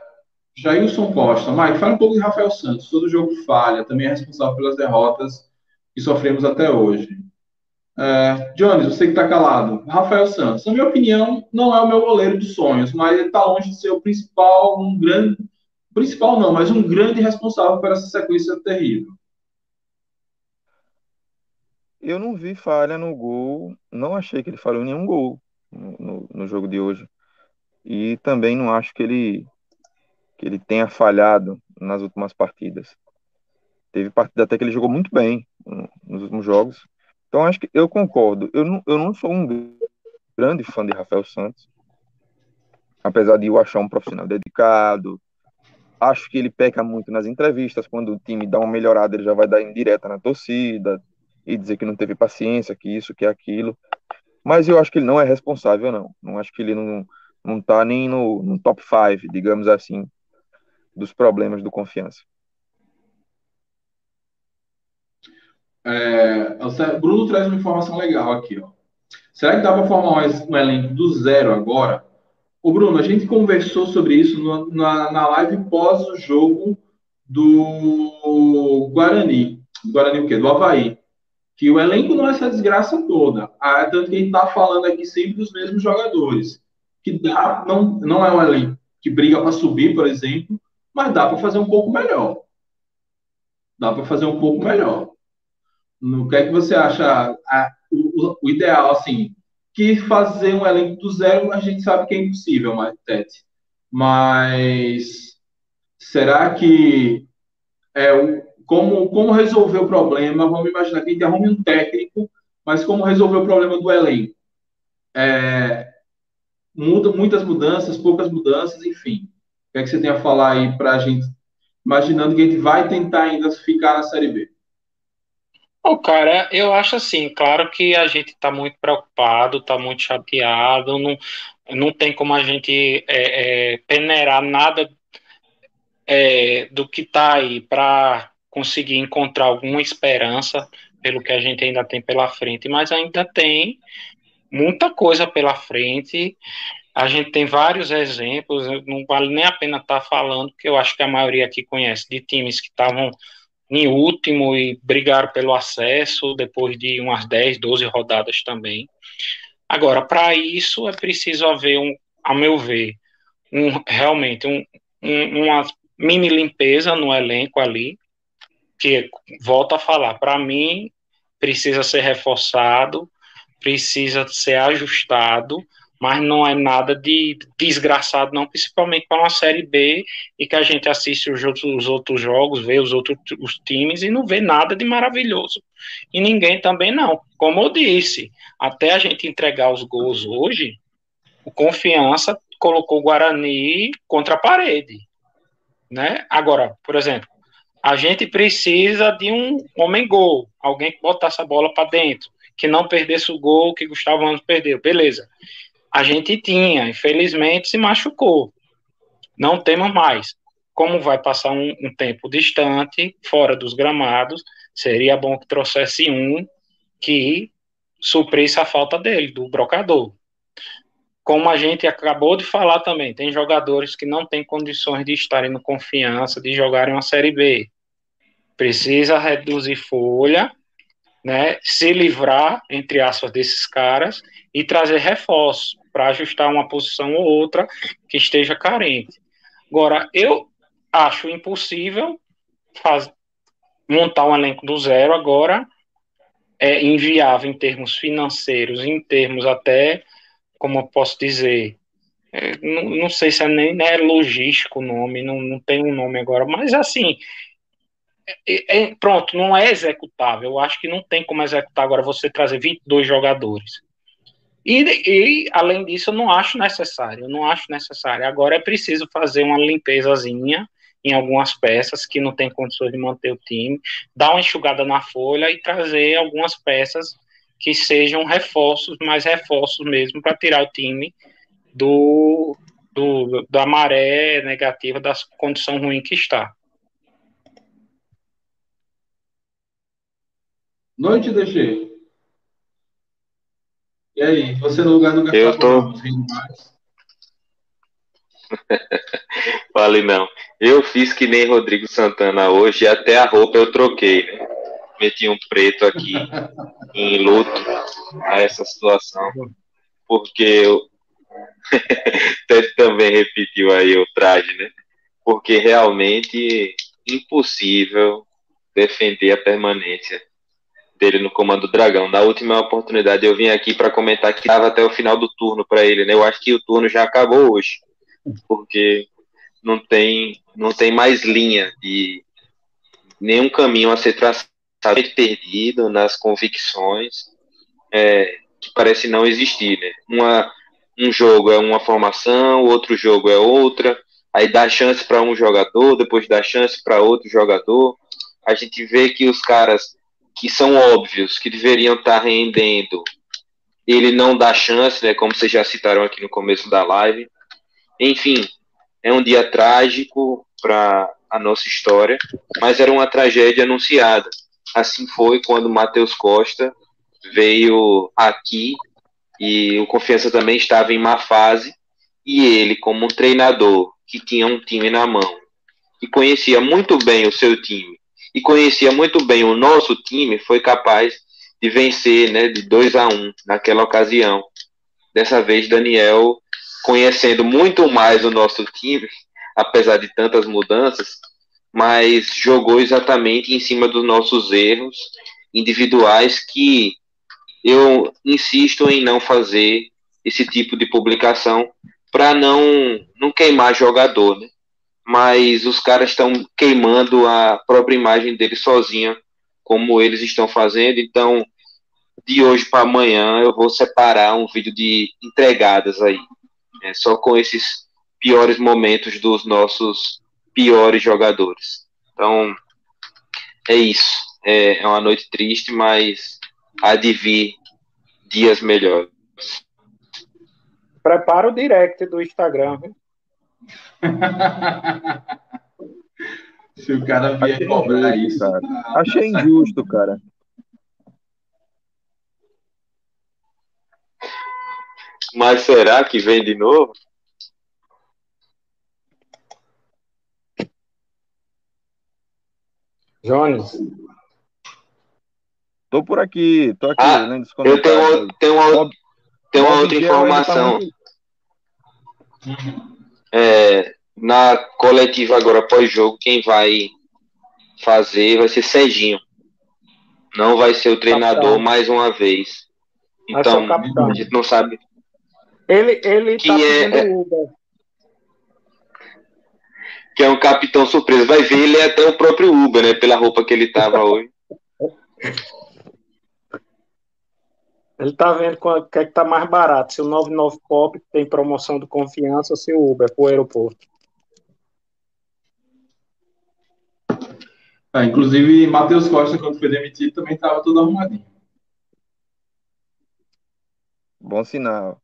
Jailson Costa. Mike, fala um pouco de Rafael Santos. Todo jogo falha, também é responsável pelas derrotas que sofremos até hoje. É, Jones, você que está calado. Rafael Santos, na minha opinião, não é o meu goleiro de sonhos, mas ele está longe de ser o principal, um grande. Principal não, mas um grande responsável por essa sequência terrível. Eu não vi falha no gol, não achei que ele falhou nenhum gol no, no, no jogo de hoje. E também não acho que ele que ele tenha falhado nas últimas partidas. Teve partida até que ele jogou muito bem nos últimos jogos. Então acho que eu concordo. Eu não, eu não sou um grande fã de Rafael Santos, apesar de eu achar um profissional dedicado. Acho que ele peca muito nas entrevistas, quando o time dá uma melhorada, ele já vai dar indireta na torcida e dizer que não teve paciência, que isso, que aquilo. Mas eu acho que ele não é responsável, não. Não acho que ele não, não está nem no, no top 5, digamos assim, dos problemas do confiança. É, o Bruno traz uma informação legal aqui. Ó. Será que dá para formar um, elenco do zero agora? O Bruno, a gente conversou sobre isso no, na, na live pós o jogo do Guarani. Do Guarani o quê? Do Havaí. Que o elenco não é essa desgraça toda. Ah, tanto que a gente está falando aqui sempre dos mesmos jogadores que dá, não, não é um elenco que briga para subir, por exemplo, mas dá para fazer um pouco melhor. Dá para fazer um pouco melhor. No que é que você acha a, o, o, ideal, assim, que fazer um elenco do zero, a gente sabe que é impossível, mas, Tete. Mas será que é o, como, como resolver o problema? Vamos imaginar que a gente arrume um técnico, mas como resolver o problema do elenco? É, muda, muitas mudanças, poucas mudanças, enfim. O que, é que você tem a falar aí para a gente, imaginando que a gente vai tentar ainda ficar na Série B? O cara, eu acho assim, claro que a gente está muito preocupado, está muito chateado, não, não tem como a gente é, é, peneirar nada é, do que está aí para conseguir encontrar alguma esperança pelo que a gente ainda tem pela frente, mas ainda tem muita coisa pela frente. A gente tem vários exemplos, não vale nem a pena estar tá falando, porque eu acho que a maioria aqui conhece, de times que estavam em último e brigaram pelo acesso depois de umas 10, 12 rodadas também. Agora, para isso é preciso haver, um, a meu ver, um, realmente um, um, uma mini limpeza no elenco ali, que volta a falar, para mim precisa ser reforçado, precisa ser ajustado, mas não é nada de desgraçado, não, principalmente para uma Série B e que a gente assiste os outros, os outros jogos, vê os outros os times e não vê nada de maravilhoso. E ninguém também não. Como eu disse, até a gente entregar os gols hoje, o Confiança colocou o Guarani contra a parede. Né? Agora, por exemplo, a gente precisa de um homem-gol, alguém que botasse a bola para dentro, que não perdesse o gol que Gustavo Ramos perdeu. Beleza a gente tinha, infelizmente se machucou. Não temos mais. Como vai passar um, um tempo distante, fora dos gramados, seria bom que trouxesse um que suprisse a falta dele, do brocador. Como a gente acabou de falar também, tem jogadores que não têm condições de estarem no confiança, de jogarem uma Série B. Precisa reduzir folha, né, se livrar, entre aspas, desses caras e trazer reforços para ajustar uma posição ou outra que esteja carente. Agora, eu acho impossível faz, montar um elenco do zero agora, é inviável em termos financeiros, em termos até, como eu posso dizer, é, não, não, sei se é nem é logístico o nome, não, não tem um nome agora, mas assim, é, é, pronto, não é executável. Eu acho que não tem como executar agora você trazer 22 jogadores. E, e, além disso, eu não acho necessário, eu não acho necessário. Agora é preciso fazer uma limpezazinha em algumas peças que não tem condições de manter o time, dar uma enxugada na folha e trazer algumas peças que sejam reforços, mais reforços mesmo, para tirar o time do, do, da maré negativa, da condição ruim que está. Noite, DG. E aí, você no lugar do Gustavo eu tô... Vale [laughs] não. Eu fiz que nem Rodrigo Santana hoje, até a roupa eu troquei, né? Meti um preto aqui [laughs] em luto a essa situação. Porque eu [laughs] também repetiu aí o traje, né? Porque realmente impossível defender a permanência dele no comando do Dragão. Na última oportunidade eu vim aqui para comentar que estava até o final do turno para ele, né? Eu acho que o turno já acabou hoje, porque não tem não tem mais linha de nenhum caminho a ser traçado perdido nas convicções é, que parece não existir, né? Uma um jogo é uma formação, outro jogo é outra, aí dá chance para um jogador, depois dá chance para outro jogador. A gente vê que os caras que são óbvios, que deveriam estar rendendo, ele não dá chance, né, como vocês já citaram aqui no começo da live. Enfim, é um dia trágico para a nossa história, mas era uma tragédia anunciada. Assim foi quando Matheus Costa veio aqui e o Confiança também estava em má fase e ele, como um treinador que tinha um time na mão, que conhecia muito bem o seu time e conhecia muito bem o nosso time, foi capaz de vencer né, de 2 a 1 um, naquela ocasião. Dessa vez, Daniel, conhecendo muito mais o nosso time, apesar de tantas mudanças, mas jogou exatamente em cima dos nossos erros individuais que eu insisto em não fazer esse tipo de publicação para não, não queimar jogador, né? Mas os caras estão queimando a própria imagem dele sozinha, como eles estão fazendo. Então, de hoje para amanhã, eu vou separar um vídeo de entregadas aí, né, só com esses piores momentos dos nossos piores jogadores. Então, é isso. É, é uma noite triste, mas há de vir dias melhores. Prepara o direct do Instagram, viu? [laughs] Se o cara vier Achei cobrar injusto, isso. Cara. Tá... Achei injusto, cara. Mas será que vem de novo? Jones. Tô por aqui, tô aqui ah, Eu tenho, tenho uma, tem uma outra informação. É, na coletiva agora pós-jogo, quem vai fazer vai ser Serginho. Não vai ser o treinador capitão. mais uma vez. Então, a gente não sabe. Ele, ele que tá é, Uber. Que é um capitão surpresa. Vai ver, ele é até o próprio Uber, né? Pela roupa que ele tava hoje. [laughs] Ele tá vendo o que é que tá mais barato, se o 99 Pop tem promoção de confiança ou se o Uber pro aeroporto. Ah, inclusive, Matheus Costa, quando foi demitido, também estava tudo arrumadinho. Bom sinal.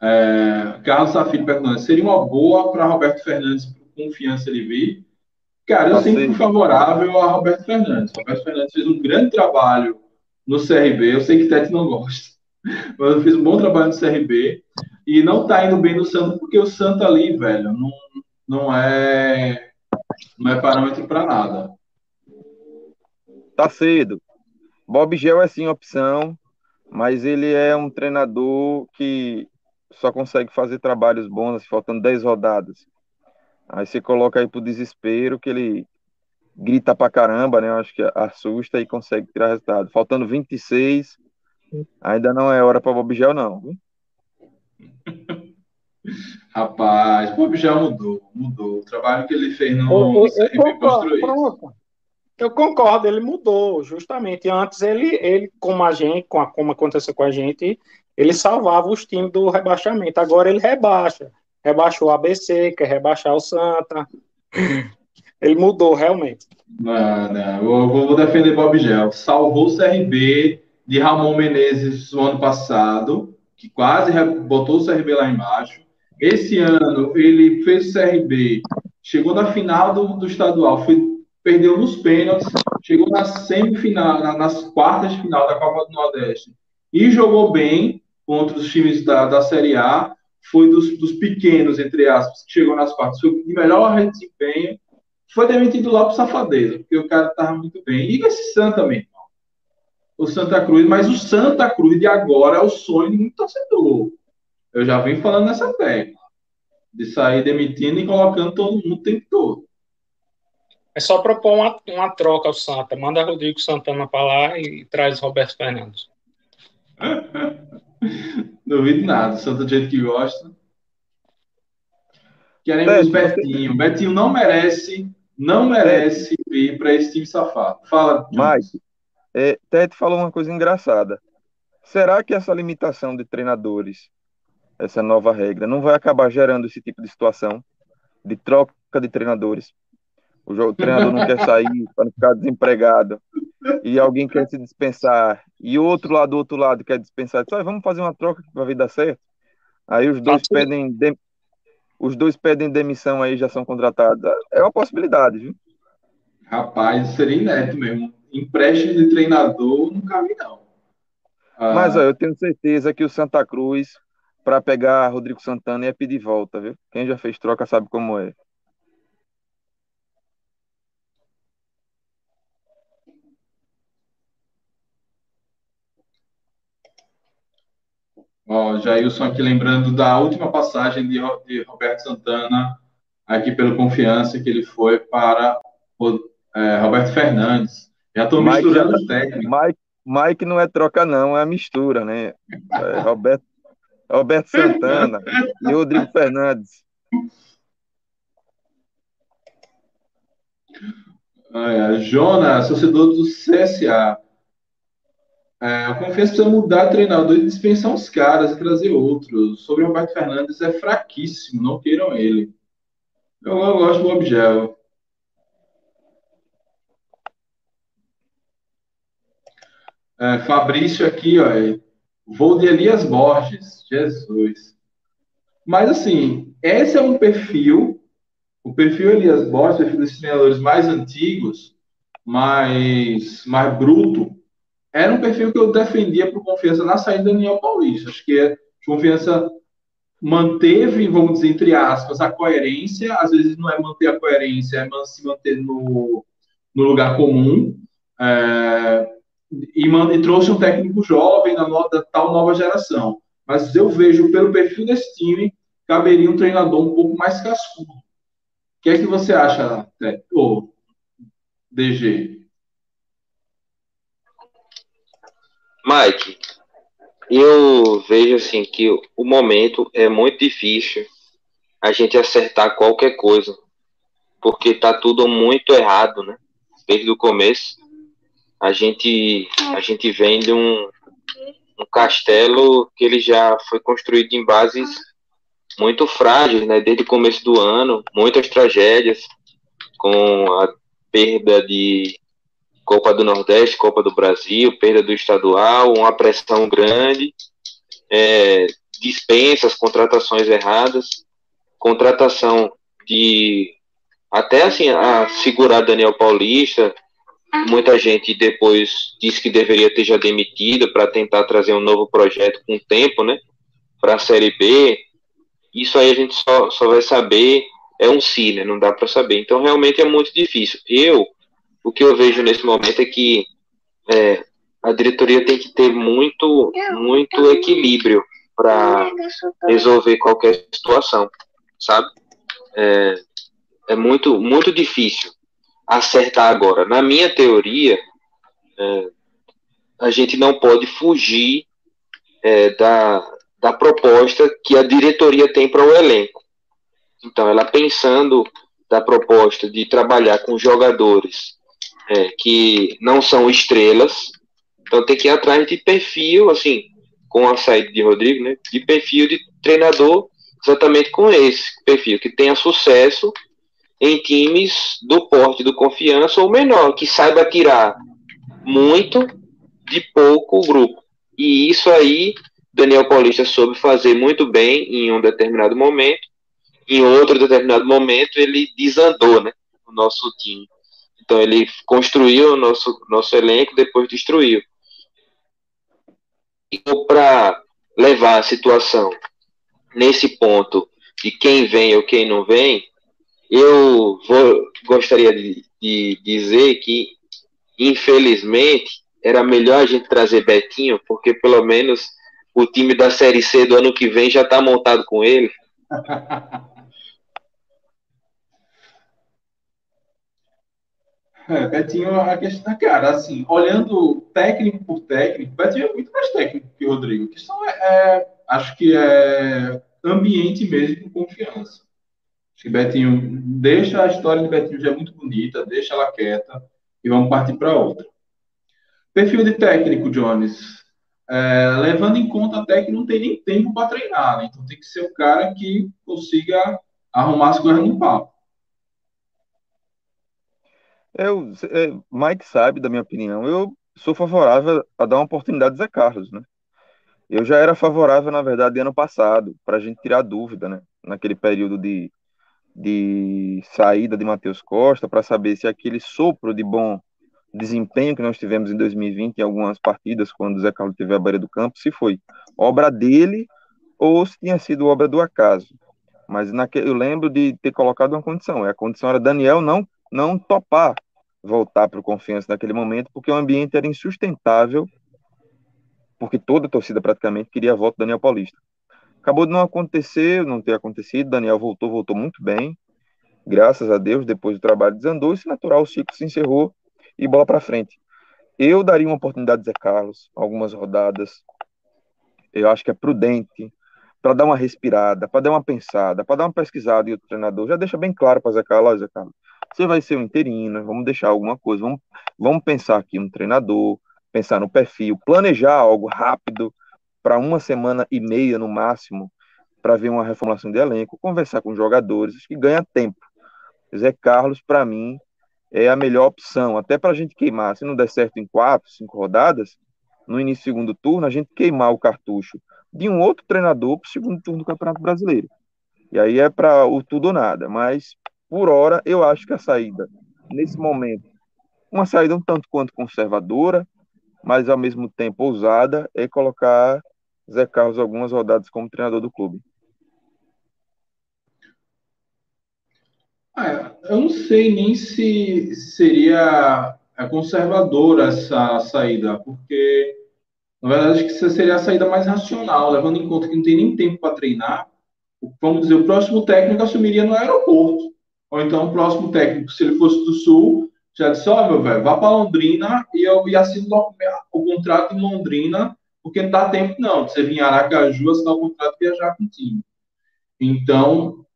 É, Carlos Safiro perguntando, seria uma boa para Roberto Fernandes, por confiança ele vir? Cara, eu sempre fui favorável a Roberto Fernandes. Roberto Fernandes fez um grande trabalho no CRB. Eu sei que Tete não gosta, [laughs] mas eu fiz um bom trabalho no CRB. E não tá indo bem no Santos, porque o Santos ali, velho, não, não é não é parâmetro para nada. Tá cedo. Bob Gel é sim opção, mas ele é um treinador que só consegue fazer trabalhos bons faltando 10 rodadas. Aí você coloca aí pro desespero que ele grita pra caramba, né? Eu acho que assusta e consegue tirar resultado. Faltando 26, ainda não é hora para Bob Gel, não. [laughs] Rapaz, Bob Gel mudou, mudou. O trabalho que ele fez no, eu, eu, eu concordo, eu concordo, ele mudou, justamente. Antes ele, ele como a gente, como aconteceu com a gente, ele salvava os times do rebaixamento. Agora ele rebaixa. Rebaixou o ABC, quer rebaixar o Santa. Ele mudou, realmente. Não, não. Eu vou defender Bob Gel. Salvou o CRB de Ramon Menezes no ano passado, que quase botou o CRB lá embaixo. Esse ano ele fez o CRB, chegou na final do, do estadual, foi, perdeu nos pênaltis, chegou na semifinal, na, nas quartas de final da Copa do Nordeste e jogou bem contra os times da, da Série A. Foi dos, dos pequenos, entre aspas, que chegou nas quartas, foi de melhor desempenho foi demitido lá por safadeza, porque o cara estava muito bem. E esse Santa também, o Santa Cruz, mas o Santa Cruz de agora é o sonho de muito torcedor. Eu já venho falando nessa tecla. De sair demitindo e colocando todo mundo o tempo todo. É só propor uma, uma troca ao Santa. Manda Rodrigo Santana para lá e traz Roberto Fernandes. [laughs] Duvido nada. O Santa do jeito que gosta. Queremos Betinho. Betinho não merece não merece ir para esse time safado. Fala. Mike, é, Tete falou uma coisa engraçada. Será que essa limitação de treinadores, essa nova regra, não vai acabar gerando esse tipo de situação de troca de treinadores? O, jogo, o treinador não quer sair para não ficar desempregado e alguém quer se dispensar e outro lado do outro lado quer dispensar. Só vamos fazer uma troca que vai dar certo. Aí os dois pedem os dois pedem demissão aí já são contratados. É uma possibilidade, viu? Rapaz, seria inédito mesmo. Empréstimo de treinador, nunca vi, não. Ah... Mas ó, eu tenho certeza que o Santa Cruz, para pegar Rodrigo Santana, ia pedir volta, viu? Quem já fez troca sabe como é. Ó, Jailson aqui lembrando da última passagem de, de Roberto Santana aqui pelo Confiança, que ele foi para o, é, Roberto Fernandes. Já estou misturando os técnicos. Mike, Mike não é troca, não, é mistura, né? É Roberto, Roberto Santana e Rodrigo Fernandes. É, Jonas, torcedor do CSA. É, o Confiança precisa mudar treinador e dispensar os caras e trazer outros. Sobre o Roberto Fernandes é fraquíssimo, não queiram ele. Eu, eu gosto do Obgel. É, Fabrício aqui, ó. É, vou de Elias Borges. Jesus. Mas assim, esse é um perfil, o perfil Elias Borges, o perfil dos treinadores mais antigos, mais, mais bruto, era um perfil que eu defendia para o Confiança na saída do Daniel Paulista. Acho que a Confiança manteve, vamos dizer, entre aspas, a coerência. Às vezes não é manter a coerência, é se manter no, no lugar comum. É, e, e, trouxe um técnico jovem da, no, da, tal nova geração. Mas eu vejo, pelo perfil desse time, caberia um treinador um pouco mais cascudo. O que é que você acha, ô, DG? Mike, eu vejo assim que o momento é muito difícil a gente acertar qualquer coisa, porque tá tudo muito errado, né? Desde o começo, a gente a gente vem de um, um castelo que ele já foi construído em bases muito frágeis, né? Desde o começo do ano, muitas tragédias com a perda de Copa do Nordeste, Copa do Brasil, perda do estadual, uma pressão grande, é, dispensas, contratações erradas, contratação de até assim a segurar Daniel Paulista. Muita gente depois disse que deveria ter já demitido para tentar trazer um novo projeto com tempo, né? Para a Série B. Isso aí a gente só, só vai saber, é um si, né? Não dá para saber. Então realmente é muito difícil. Eu o que eu vejo nesse momento é que é, a diretoria tem que ter muito, muito equilíbrio para resolver qualquer situação, sabe? É, é, muito, muito difícil acertar agora. Na minha teoria, é, a gente não pode fugir é, da, da proposta que a diretoria tem para o elenco. Então, ela pensando da proposta de trabalhar com jogadores é, que não são estrelas. Então tem que ir atrás de perfil, assim, com a saída de Rodrigo, né? De perfil de treinador exatamente com esse perfil, que tenha sucesso em times do porte do confiança ou menor, que saiba tirar muito de pouco grupo. E isso aí, Daniel Paulista soube fazer muito bem em um determinado momento. Em outro determinado momento, ele desandou, né? O nosso time. Então ele construiu o nosso, nosso elenco, depois destruiu. E para levar a situação nesse ponto de quem vem ou quem não vem, eu vou, gostaria de, de dizer que, infelizmente, era melhor a gente trazer Betinho, porque pelo menos o time da Série C do ano que vem já está montado com ele. [laughs] É, Betinho, a questão cara, assim, olhando técnico por técnico, Betinho é muito mais técnico que o Rodrigo. A questão é, é acho que é ambiente mesmo com confiança. Acho que Betinho, deixa a história de Betinho já muito bonita, deixa ela quieta e vamos partir para outra. Perfil de técnico, Jones. É, levando em conta até que não tem nem tempo para treinar, né? Então tem que ser o cara que consiga arrumar as coisas no papo. Eu, é, Mike sabe da minha opinião. Eu sou favorável a dar uma oportunidade a Zé Carlos, né? Eu já era favorável, na verdade, ano passado, para a gente tirar dúvida, né? Naquele período de, de saída de Matheus Costa, para saber se aquele sopro de bom desempenho que nós tivemos em 2020 em algumas partidas, quando o Zé Carlos teve a beira do campo, se foi obra dele ou se tinha sido obra do acaso. Mas naquele, eu lembro de ter colocado uma condição. A condição era Daniel não, não topar voltar para o Confiança naquele momento, porque o ambiente era insustentável, porque toda a torcida praticamente queria a volta do Daniel Paulista. Acabou de não acontecer, não ter acontecido, Daniel voltou, voltou muito bem, graças a Deus, depois do trabalho desandou, esse natural o ciclo se encerrou e bola para frente. Eu daria uma oportunidade Zé Carlos, algumas rodadas, eu acho que é prudente, para dar uma respirada, para dar uma pensada, para dar uma pesquisada e o treinador já deixa bem claro para Zé Carlos, Zé Carlos, você vai ser um interino, vamos deixar alguma coisa, vamos, vamos pensar aqui no treinador, pensar no perfil, planejar algo rápido para uma semana e meia no máximo, para ver uma reformulação de elenco, conversar com jogadores, acho que ganha tempo. Zé Carlos, para mim, é a melhor opção, até para a gente queimar, se não der certo em quatro, cinco rodadas, no início do segundo turno, a gente queimar o cartucho de um outro treinador para o segundo turno do Campeonato Brasileiro. E aí é para o tudo ou nada, mas por hora, eu acho que a saída, nesse momento, uma saída um tanto quanto conservadora, mas ao mesmo tempo ousada, é colocar Zé Carlos algumas rodadas como treinador do clube. Ah, eu não sei nem se seria conservadora essa saída, porque Na verdade, que seria a saída mais racional, levando em conta que não tem nem tempo para treinar. Vamos dizer, o próximo técnico assumiria no aeroporto. Ou então o próximo técnico, se ele fosse do Sul, já disse, ó, oh, meu velho, vá para Londrina e eu e assino o contrato em Londrina, porque não dá tempo não, de você vir em Aracaju, assinar o contrato e viajar com o time. Então,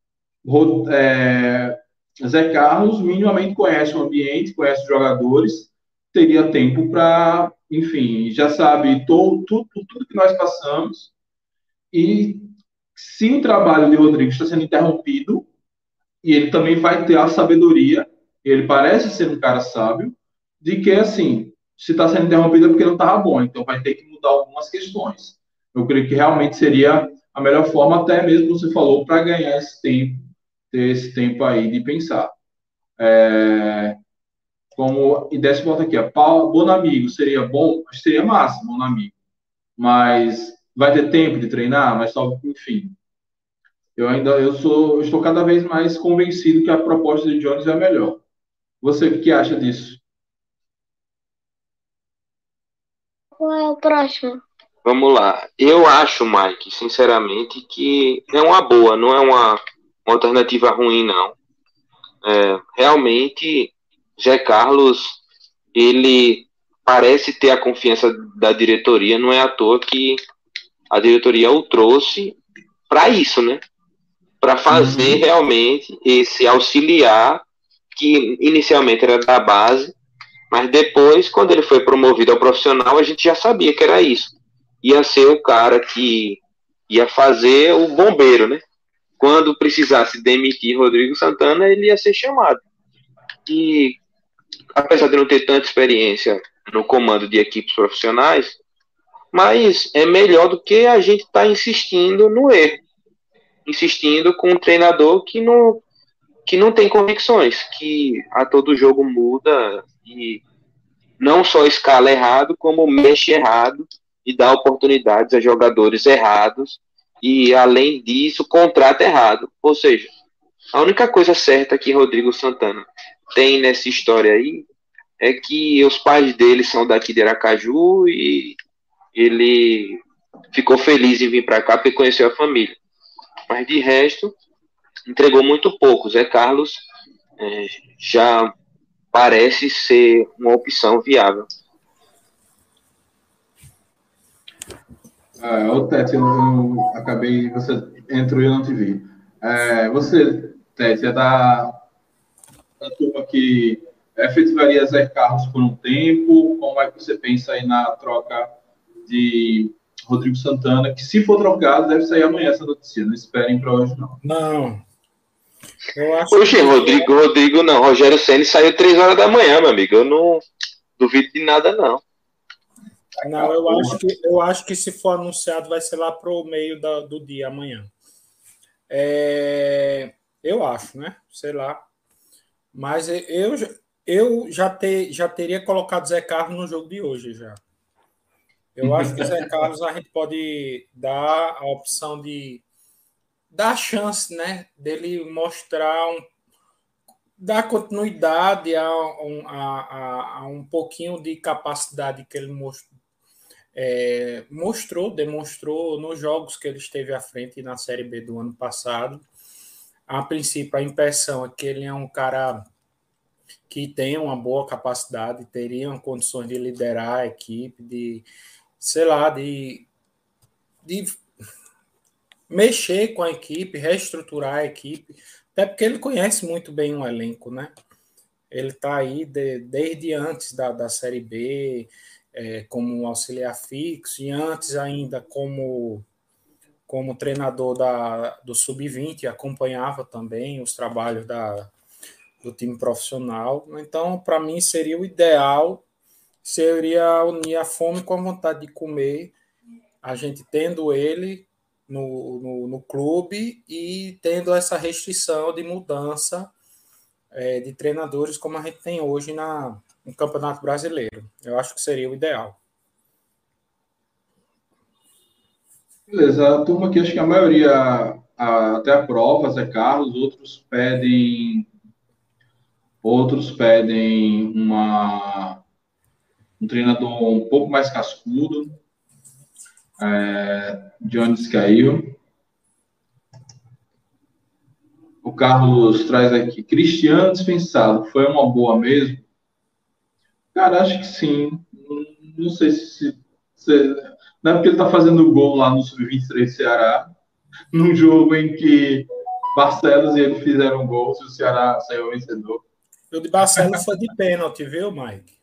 é, Zé Carlos minimamente conhece o ambiente, conhece os jogadores, teria tempo para, enfim, já sabe todo, tudo, tudo que nós passamos. E se o trabalho de Rodrigo está sendo interrompido, e ele também vai ter a sabedoria, ele parece ser um cara sábio, de que, assim, se está sendo interrompido é porque não estava bom, então vai ter que mudar algumas questões. Eu creio que realmente seria a melhor forma, até mesmo você falou, para ganhar esse tempo, ter esse tempo aí de pensar. É, como, e desse volta aqui, ó, bom amigo seria bom, seria massa, bom amigo, mas vai ter tempo de treinar, mas só, enfim. Eu ainda, eu sou, eu estou cada vez mais convencido que a proposta de Jones é a melhor. Você o que acha disso? Qual é o próximo? Vamos lá. Eu acho, Mike, sinceramente, que é uma boa, não é uma, uma alternativa ruim, não. É, realmente, Zé Carlos, ele parece ter a confiança da diretoria, não é à toa que a diretoria o trouxe para isso, né? Para fazer uhum. realmente esse auxiliar que inicialmente era da base, mas depois, quando ele foi promovido ao profissional, a gente já sabia que era isso. Ia ser o cara que ia fazer o bombeiro, né? Quando precisasse demitir Rodrigo Santana, ele ia ser chamado. E apesar de não ter tanta experiência no comando de equipes profissionais, mas é melhor do que a gente estar tá insistindo no erro, insistindo com um treinador que não que não tem convicções, que a todo jogo muda e não só escala errado, como mexe errado e dá oportunidades a jogadores errados e além disso contrata errado. Ou seja, a única coisa certa que Rodrigo Santana tem nessa história aí é que os pais dele são daqui de Aracaju e ele ficou feliz em vir para cá porque conheceu a família. Mas de resto, entregou muito pouco. Zé Carlos é, já parece ser uma opção viável. Ah, o Tete, eu, eu, acabei, você entrou e eu não te vi. É, você, Tete, é da, da turma que efetivaria Zé Carlos por um tempo? Como é que você pensa aí na troca de Rodrigo Santana, que se for trocado, deve sair amanhã essa notícia. Não esperem para hoje, não. Não, eu acho Oxe, que... Rodrigo, Rodrigo não. Rogério Senna saiu três horas da manhã, meu amigo. Eu não duvido de nada, não. Não, eu acho que, eu acho que se for anunciado vai ser lá pro meio da, do dia, amanhã. É, eu acho, né? Sei lá. Mas eu, eu já, ter, já teria colocado Zé Carlos no jogo de hoje já. Eu acho que Zé Carlos a gente pode dar a opção de dar chance, né, dele mostrar um, dar continuidade a a, a, um pouquinho de capacidade que ele mostrou, é, mostrou, demonstrou nos jogos que ele esteve à frente na Série B do ano passado. A princípio, a impressão é que ele é um cara que tem uma boa capacidade, teria condições de liderar a equipe, de, sei lá, de, de mexer com a equipe, reestruturar a equipe, até porque ele conhece muito bem o elenco, né? Ele está aí de, desde antes da, da Série B, é, como auxiliar fixo, e antes ainda como, como treinador da, do Sub-20, acompanhava também os trabalhos da, do time profissional. Então, para mim, seria o ideal, seria unir a fome com a vontade de comer, a gente tendo ele no, no, no clube e tendo essa restrição de mudança é, de treinadores como a gente tem hoje na, no Campeonato Brasileiro. Eu acho que seria o ideal. Beleza, a turma aqui, acho que a maioria a, até aprova, Zé Carlos, outros pedem outros pedem uma, um treinador um pouco mais cascudo, É, Jones caiu. O Carlos traz aqui. Cristiano dispensado. Foi uma boa mesmo? Cara, acho que sim. Não sei se. se não é porque ele está fazendo gol lá no Sub-23 Ceará, [laughs] num jogo em que Barcelos e ele fizeram gol, se o Ceará saiu vencedor. O de Barcelos foi de pênalti, viu, Mike?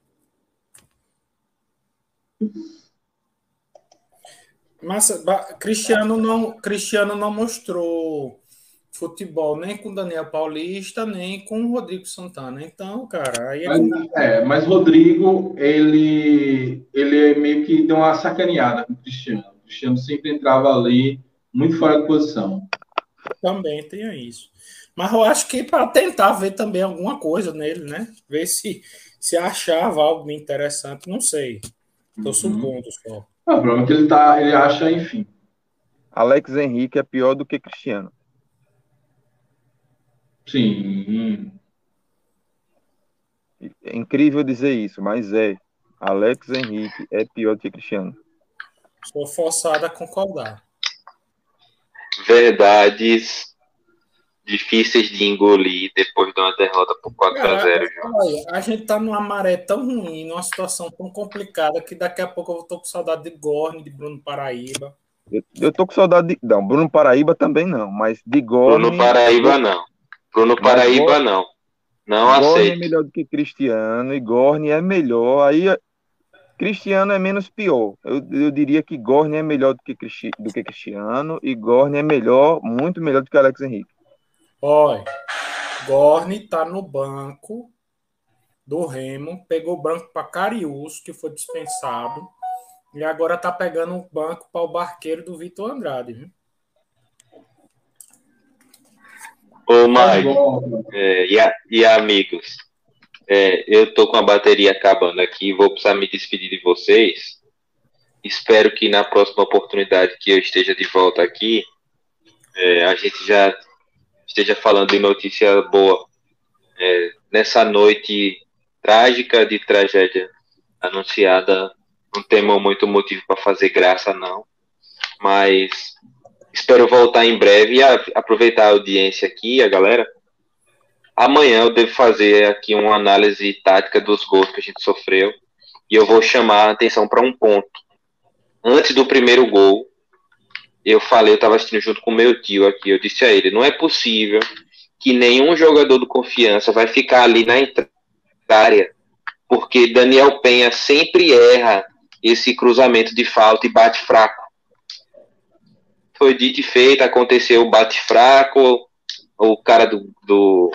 Mas Cristiano não, Cristiano não mostrou futebol nem com Daniel Paulista, nem com o Rodrigo Santana. Então, cara, aí é. Mas, é, mas Rodrigo, ele, ele meio que deu uma sacaneada com o Cristiano. O Cristiano sempre entrava ali, muito fora de posição. Também tem isso. Mas eu acho que para tentar ver também alguma coisa nele, né? Ver se, se achava algo interessante, não sei. Estou uhum. supondo só. Ah, o problema é que ele, tá, ele acha, enfim. Alex Henrique é pior do que Cristiano. Sim. É incrível dizer isso, mas é. Alex Henrique é pior do que Cristiano. Sou forçado a concordar. Verdades difíceis de engolir depois de uma derrota por 4x0. A gente tá numa maré tão ruim, numa situação tão complicada, que daqui a pouco eu tô com saudade de Gorne, de Bruno Paraíba. Eu, eu tô com saudade de. Não, Bruno Paraíba também não, mas de Gorne. Bruno Paraíba não. Bruno Paraíba Gorne, não. Não Gorne é aceito. é melhor do que Cristiano e Gorne é melhor. Aí Cristiano é menos pior. Eu, eu diria que Gorne é melhor do que, do que Cristiano e Gorne é melhor, muito melhor do que Alex Henrique. Olha, Gorne tá no banco do Remo, pegou o banco para Carius, que foi dispensado, e agora tá pegando o banco para o barqueiro do Vitor Andrade, viu? Ô, Mike, é, e, a, e amigos, é, eu tô com a bateria acabando aqui, vou precisar me despedir de vocês. Espero que na próxima oportunidade que eu esteja de volta aqui, é, a gente já esteja falando de notícia boa. É, nessa noite trágica de tragédia anunciada, não temos muito motivo para fazer graça, não. Mas espero voltar em breve e aproveitar a audiência aqui, a galera. Amanhã eu devo fazer aqui uma análise tática dos gols que a gente sofreu e eu vou chamar a atenção para um ponto. Antes do primeiro gol, eu falei, eu estava assistindo junto com meu tio aqui, eu disse a ele, não é possível que nenhum jogador do confiança vai ficar ali na área, porque Daniel Penha sempre erra esse cruzamento de falta e bate fraco. Foi dito e feito, aconteceu, bate fraco, o cara do. do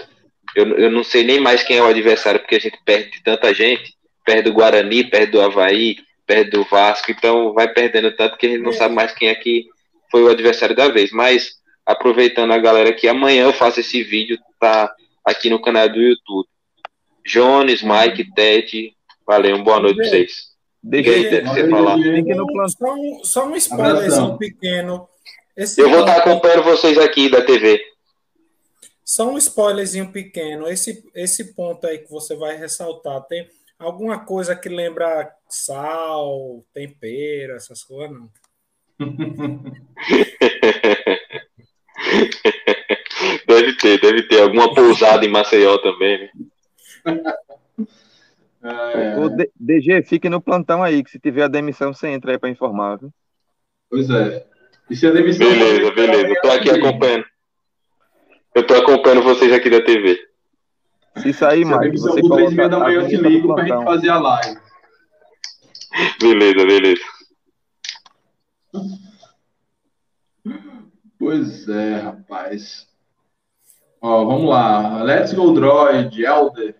eu, eu não sei nem mais quem é o adversário, porque a gente perde de tanta gente, perde do Guarani, perde do Havaí, perde do Vasco, então vai perdendo tanto que a gente não é. sabe mais quem é que foi o adversário da vez. Mas aproveitando a galera que amanhã eu faço esse vídeo, tá aqui no canal do YouTube. Jones, Mike, Ted, valeu, uma boa noite pra vocês. Deixa aí, Ted, você falar. Só um, só um spoilerzinho pequeno. Esse eu vou estar acompanhando vocês aqui da TV. Só um spoilerzinho pequeno. Esse, esse ponto aí que você vai ressaltar, tem alguma coisa que lembra sal, tempero, essas coisas, não? [laughs] deve ter, deve ter. Alguma pousada em Maceió também, né? É... O DG, fique no plantão aí, que se tiver a demissão, você entra aí para informar, viu? Pois é. E se a demissão. Beleza, beleza. Eu tô aqui acompanhando. Eu tô acompanhando vocês aqui da TV. Se sair, mais. Você coloca da manhã eu te ligo pra gente fazer a live. Beleza, beleza. Pois é, rapaz. Ó, vamos lá. Let's Go Droid, Elder.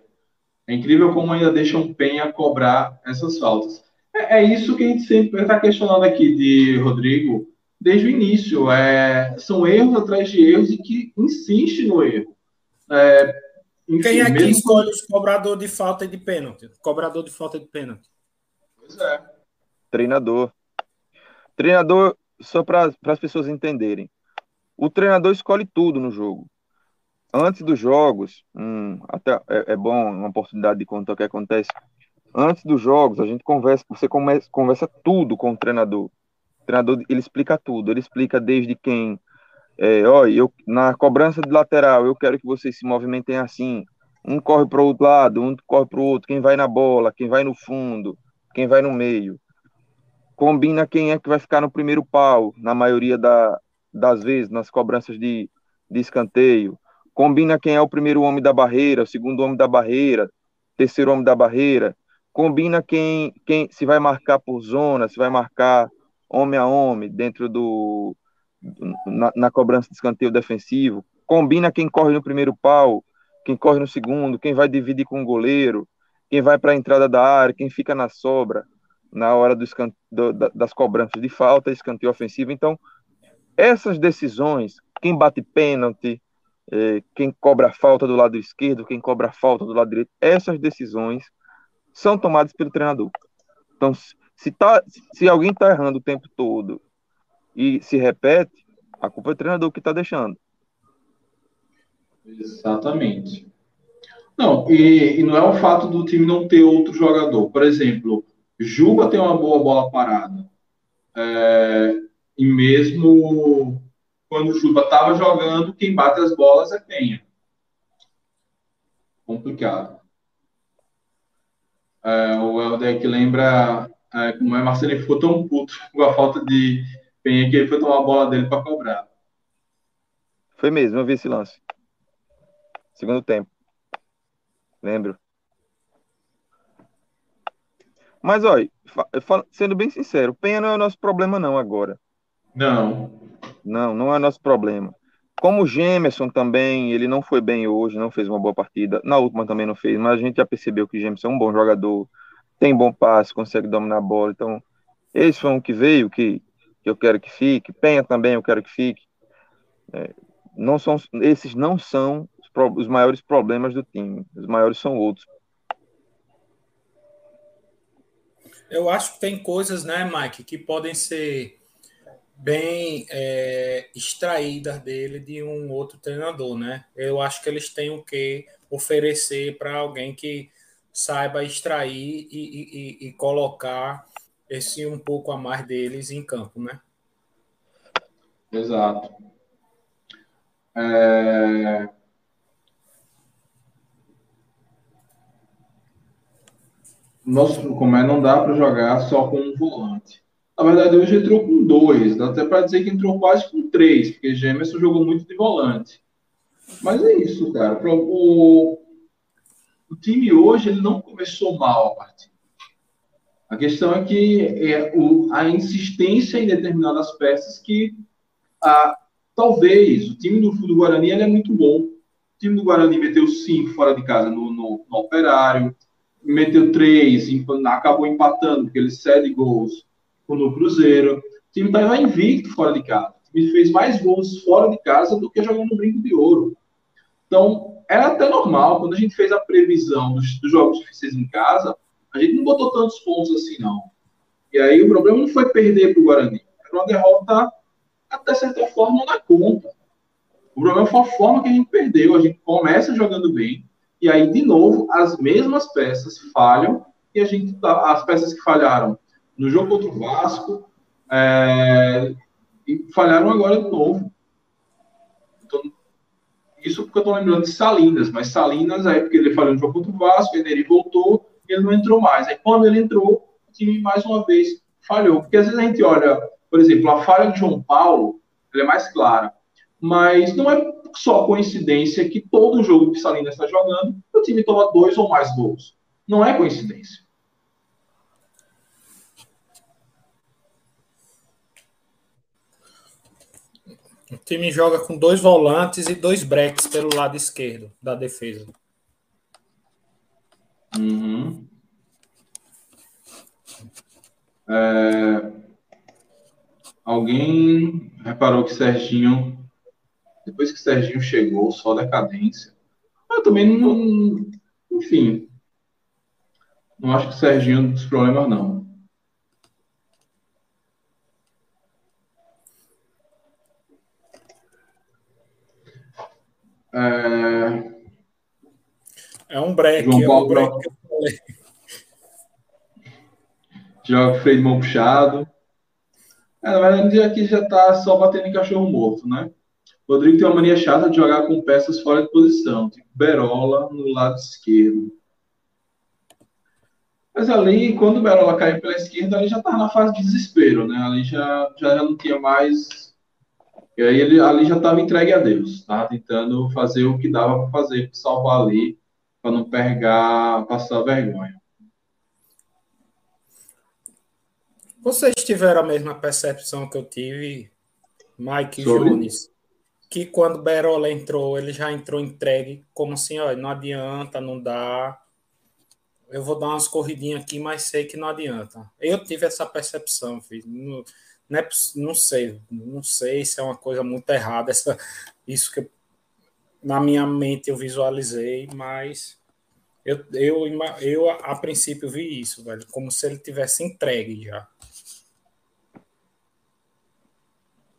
É incrível como ainda deixam Penha cobrar essas faltas. É, é isso que a gente sempre está questionando aqui de Rodrigo desde o início. É, são erros atrás de erros e que insiste no erro. É, enfim, Quem é que mesmo... escolhe os cobrador de falta e de pênalti? Cobrador de falta e de pênalti. Pois é. Treinador. Treinador, só para as pessoas entenderem, o treinador escolhe tudo no jogo. Antes dos jogos, hum, até é, é, bom uma oportunidade de contar o que acontece. Antes dos jogos, a gente conversa, você conversa, conversa tudo com o treinador. O treinador, ele explica tudo. Ele explica desde quem, é, ó, eu, na cobrança de lateral, eu quero que vocês se movimentem assim. Um corre para o outro lado, um corre para o outro. Quem vai na bola, quem vai no fundo, quem vai no meio. Combina quem é que vai ficar no primeiro pau, na maioria da, das vezes, nas cobranças de, de escanteio. Combina quem é o primeiro homem da barreira, o segundo homem da barreira, terceiro homem da barreira. Combina quem, quem se vai marcar por zona, se vai marcar homem a homem dentro do na, na cobrança de escanteio defensivo. Combina quem corre no primeiro pau, quem corre no segundo, quem vai dividir com o goleiro, quem vai para a entrada da área, quem fica na sobra na hora do, do, das cobranças de falta, escanteio ofensivo. Então, essas decisões, quem bate pênalti, é, quem cobra falta do lado esquerdo, quem cobra falta do lado direito, essas decisões são tomadas pelo treinador. Então, se, tá, se alguém está errando o tempo todo e se repete, a culpa é do treinador que está deixando. Exatamente. Não, e, e, não é o fato do time não ter outro jogador. Por exemplo, Juba tem uma boa bola parada. É, e mesmo quando o Juba estava jogando, quem bate as bolas é Penha. Complicado. É, o Helder que lembra é, como é Marcelinho ficou tão puto [laughs] com a falta de Penha que ele foi tomar a bola dele para cobrar. Foi mesmo, eu vi esse lance. Segundo tempo. Lembro. Mas, olha, sendo bem sincero, Penha não é o nosso problema, não, agora. Não. Não, não é nosso problema. Como o Gemerson também, ele não foi bem hoje, não fez uma boa partida. Na última também não fez, mas a gente já percebeu que o Gemerson é um bom jogador, tem bom passe, consegue dominar a bola. Então, esse foi um que veio, que, que eu quero que fique. Penha também, eu quero que fique. É, não são, esses não são os, os maiores problemas do time. Os maiores são outros. Eu acho que tem coisas, né, Mike, que podem ser bem é, extraídas dele de um outro treinador, né? Eu acho que eles têm o que oferecer para alguém que saiba extrair e, e, e, colocar esse um pouco a mais deles em campo, né? Exato. É... Nosso, como é, não dá para jogar só com um volante. Na verdade, hoje entrou com dois. Dá até para dizer que entrou quase com três, porque Gemerson jogou muito de volante. Mas é isso, cara. O, o time hoje ele não começou mal a partida. A questão é que é o, a insistência em determinadas peças que a, talvez o time do, do Guarani ele é muito bom. O time do Guarani meteu cinco fora de casa no, no, no Operário, meteu três, acabou empatando porque ele cede gols no Cruzeiro. O time estava invicto fora de casa. O time fez mais gols fora de casa do que jogando no Brinco de Ouro. Então, era até normal. Quando a gente fez a previsão dos, dos jogos difíceis em casa, a gente não botou tantos pontos assim, não. E aí o problema não foi perder para o Guarani. Era uma derrota, até certa forma, na conta. O problema foi a forma que a gente perdeu. A gente começa jogando bem, e aí, de novo, as mesmas peças falham, e a gente tá, as peças que falharam no jogo contra o Vasco, é, e falharam agora de novo. Então, isso porque eu estou lembrando de Salinas, mas Salinas, aí porque ele falhou no jogo contra o Vasco, ele voltou, ele não entrou mais. Aí quando ele entrou, o time mais uma vez falhou. Porque às vezes a gente olha, por exemplo, a falha de João Paulo, ela é mais clara. Mas não é só coincidência que todo jogo que Salinas está jogando, o time toma dois ou mais gols. Não é coincidência. O time joga com dois volantes e dois breaks pelo lado esquerdo da defesa. Uhum. É... Alguém reparou que Serginho, depois que Serginho chegou, só decadência. Eu também não. Enfim. Não acho que Serginho é um dos problemas, não. É, é um break. João Paulo é um break Joga freio de mão puxado. É, na verdade, aqui já tá só batendo em cachorro morto, né? Rodrigo tem uma mania chata de jogar com peças fora de posição, tipo Berola no lado esquerdo. Mas ali, quando o Berola caiu pela esquerda, ali já estava na fase de desespero, né? Ali já, já não tinha mais. E aí ele ali já estava entregue a Deus, estava tentando fazer o que dava para fazer, para salvar ali, para não pegar, passar vergonha. Vocês tiveram a mesma percepção que eu tive, Mike Sobre? Jones, que quando Berola entrou, ele já entrou entregue, como assim, ó, não adianta, não dá. Eu vou dar umas corridinhas aqui, mas sei que não adianta. Eu tive essa percepção, filho. Não, não, é, não sei, não sei se é uma coisa muito errada, essa, isso que na minha mente eu visualizei, mas eu, eu, eu a princípio vi isso, velho, como se ele tivesse entregue já.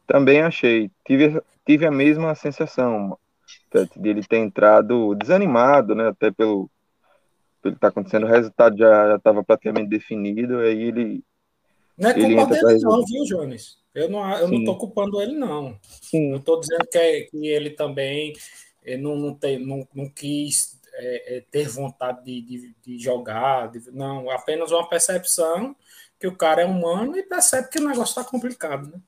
Também achei. Tive, tive a mesma sensação de ele ter entrado desanimado, né? Até pelo, pelo que está acontecendo, o resultado já estava praticamente definido, aí ele. Não é culpa dele, não, viu, Jones? Eu não, eu não tô culpando ele, não. Sim. Eu estou dizendo que, é, que ele também não, não, tem, não, não quis é, é, ter vontade de, de, de jogar. De, não, apenas uma percepção que o cara é humano e percebe que o negócio está complicado, né?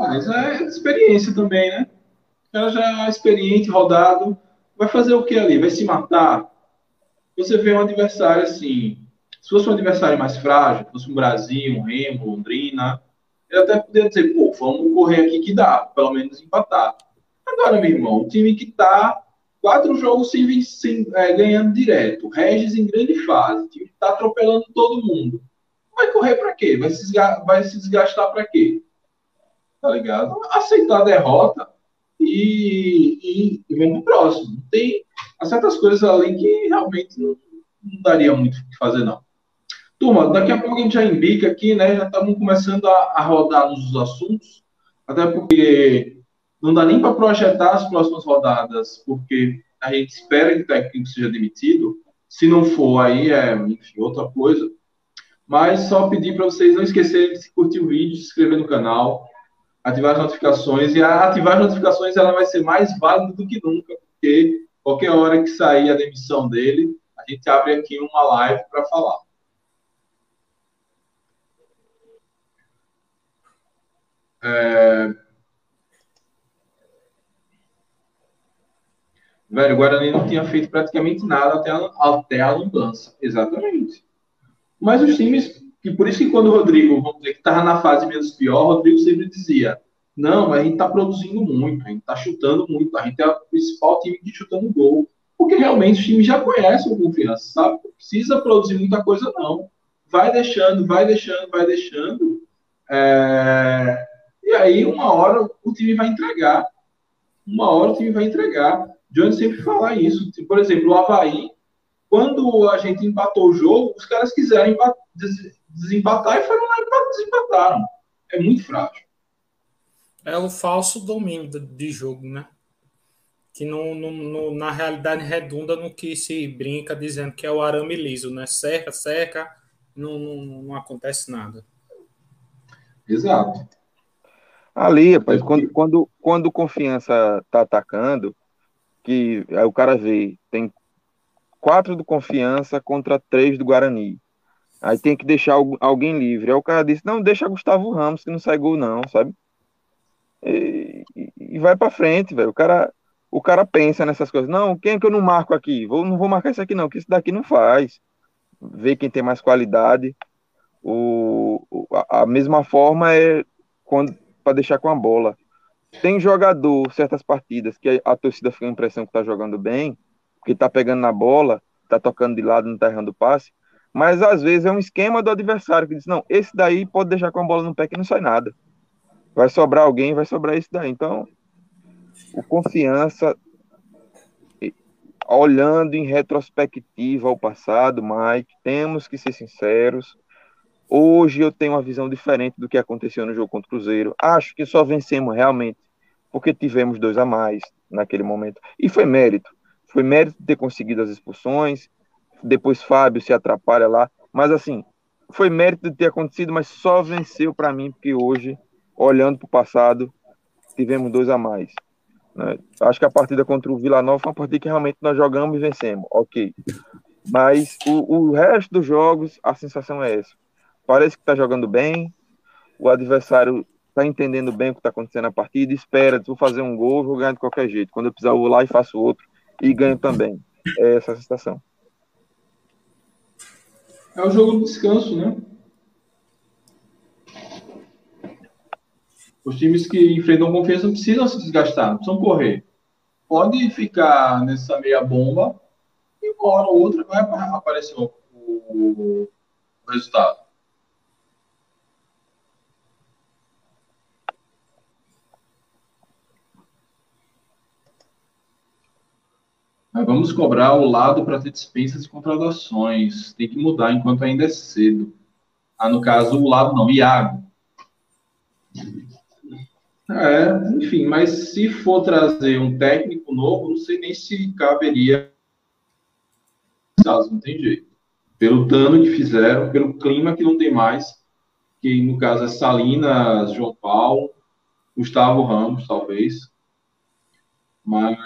Mas é experiência também, né? O cara já é experiente, rodado. Vai fazer o que ali? Vai se matar? Você vê um adversário assim. Se fosse um adversário mais frágil, fosse um Brasil, um Remo, Londrina, ele até poderia dizer, pô, vamos correr aqui que dá, pelo menos empatar. Agora, meu irmão, o time que tá quatro jogos sem, sem é, ganhando direto, Regis em grande fase, o time que tá atropelando todo mundo. Vai correr para quê? Vai se, vai se desgastar para quê? Tá ligado? Aceitar a derrota e, e, e vamos pro próximo. Tem certas coisas ali que realmente não, não daria muito o que fazer, não. Turma, daqui a pouco a gente já indica aqui, né? Já estamos começando a, a rodar nos assuntos, até porque não dá nem para projetar as próximas rodadas, porque a gente espera que o técnico seja demitido. Se não for, aí é enfim, outra coisa. Mas só pedir para vocês não esquecerem de curtir o vídeo, se inscrever no canal, ativar as notificações, e a ativar as notificações ela vai ser mais válida do que nunca, porque qualquer hora que sair a demissão dele, a gente abre aqui uma live para falar. É... Velho, o Guarani não tinha feito praticamente nada até a, até a lambança. Exatamente. Mas os times e por isso que quando o Rodrigo, vamos dizer, que estava na fase menos pior, o Rodrigo sempre dizia: não, a gente está produzindo muito, a gente está chutando muito, a gente é o principal time que chutando gol. Porque realmente o time já conhece o confiança, sabe? Não precisa produzir muita coisa, não. Vai deixando, vai deixando, vai deixando. É... E aí, uma hora, o time vai entregar. Uma hora o time vai entregar. Johnny sempre fala isso. Por exemplo, o Havaí, quando a gente empatou o jogo, os caras quiseram desempatar e foram lá e desempataram. É muito frágil. É o falso domínio de jogo, né? Que no, no, no, na realidade redunda no que se brinca dizendo que é o arame liso, né? Cerca, cerca, não, não, não acontece nada. Exato. Ali, rapaz, quando, quando, quando confiança tá atacando, que aí o cara vê, tem quatro do confiança contra três do Guarani. Aí tem que deixar alguém livre. Aí o cara disse: não, deixa Gustavo Ramos, que não sai gol, não, sabe? E, e vai para frente, velho. O cara, o cara pensa nessas coisas. Não, quem é que eu não marco aqui? Vou, não vou marcar isso aqui, não, que isso daqui não faz. Vê quem tem mais qualidade. O, a, a mesma forma é quando para deixar com a bola. Tem jogador, certas partidas, que a, a torcida fica a impressão que tá jogando bem, que tá pegando na bola, tá tocando de lado, não tá errando passe mas às vezes é um esquema do adversário que diz: não, esse daí pode deixar com a bola no pé que não sai nada. Vai sobrar alguém, vai sobrar esse daí. Então, o confiança, olhando em retrospectiva ao passado, Mike, temos que ser sinceros. Hoje eu tenho uma visão diferente do que aconteceu no jogo contra o Cruzeiro. Acho que só vencemos realmente porque tivemos dois a mais naquele momento. E foi mérito. Foi mérito ter conseguido as expulsões, depois Fábio se atrapalha lá. Mas assim, foi mérito de ter acontecido, mas só venceu para mim porque hoje, olhando para o passado, tivemos dois a mais. Né? Acho que a partida contra o Vila Nova foi uma partida que realmente nós jogamos e vencemos, ok. Mas o, o resto dos jogos, a sensação é essa. Parece que está jogando bem, o adversário está entendendo bem o que está acontecendo na partida, espera, vou fazer um gol, vou ganhar de qualquer jeito. Quando eu precisar, eu vou lá e faço outro e ganho também. É essa a sensação. É o jogo do descanso, né? Os times que enfrentam confiança não precisam se desgastar, não precisam correr. Pode ficar nessa meia bomba e uma hora ou outra vai aparecer o, resultado. Mas vamos cobrar o lado para ter dispensas e contratações. Tem que mudar enquanto ainda é cedo. Ah, no caso, o lado não, Iago. É, enfim, mas se for trazer um técnico novo, não sei nem se caberia. Não tem jeito. Pelo dano que fizeram, pelo clima que não tem mais, que no caso é Salinas, João Paulo, Gustavo Ramos, talvez. Mas,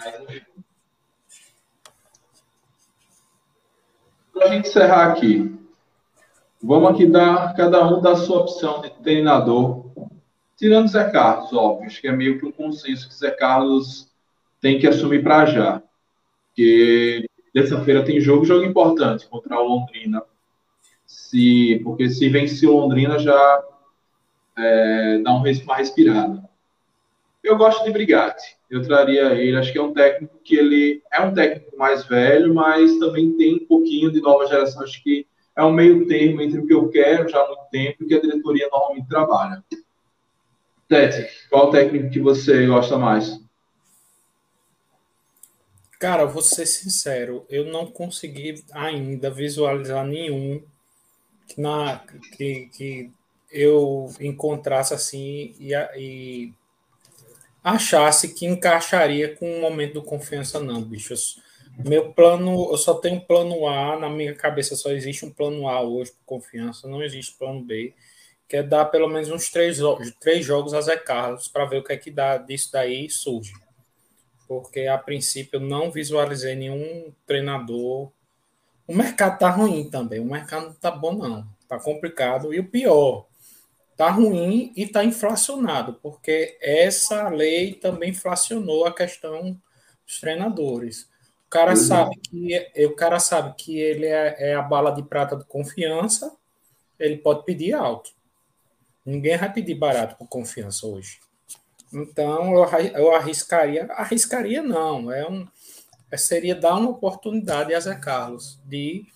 Para a gente encerrar aqui, vamos aqui dar cada um da sua opção de treinador, tirando Zé Carlos, óbvio, acho que é meio que um consenso que Zé Carlos tem que assumir para já, porque terça-feira tem jogo, jogo importante contra o Londrina, se, porque se vencer o Londrina já é, dá uma respirada. Eu gosto de Brigatti eu traria ele. Acho que é um técnico que ele é um técnico mais velho, mas também tem um pouquinho de nova geração. Acho que é um meio termo entre o que eu quero já há muito tempo e que a diretoria normalmente trabalha. Tete, qual técnico que você gosta mais? Cara, vou ser sincero, eu não consegui ainda visualizar nenhum que, na, que, que eu encontrasse assim e, e achasse que encaixaria com o momento do confiança, não, bichos. Meu plano, eu só tenho plano A, na minha cabeça só existe um plano A hoje por confiança, não existe plano B, que é dar pelo menos uns três, três jogos a Zé Carlos para ver o que é que dá disso daí surge. Porque a princípio eu não visualizei nenhum treinador. O mercado tá ruim também, o mercado não tá bom, não. Tá complicado. E o pior, está ruim e está inflacionado, porque essa lei também inflacionou a questão dos treinadores. O cara uhum. sabe que o cara sabe que ele é, é, a bala de prata de confiança, ele pode pedir alto. Ninguém vai pedir barato por confiança hoje. Então eu, eu arriscaria, arriscaria não, é um é, seria dar uma oportunidade a Zé Carlos de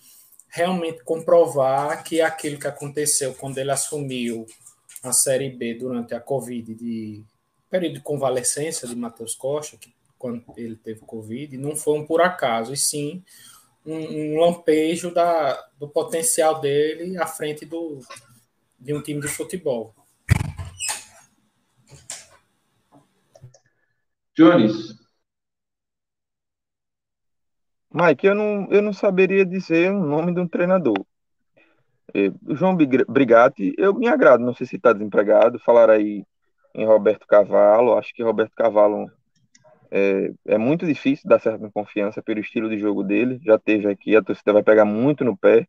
realmente comprovar que aquilo que aconteceu quando ele assumiu a Série B durante a Covid, de período de convalescência de Matheus Costa, que, quando ele teve Covid, não foi um por acaso, e sim um, um lampejo da, do potencial dele à frente do, de um time de futebol. Jones. Mike, eu não, eu não saberia dizer o nome de um treinador. O João Brigatti, eu me agrado, não sei se está desempregado, falar aí em Roberto Cavalo, acho que Roberto Cavalo é, é, muito difícil dar certa confiança pelo estilo de jogo dele, já teve aqui, a torcida vai pegar muito no pé,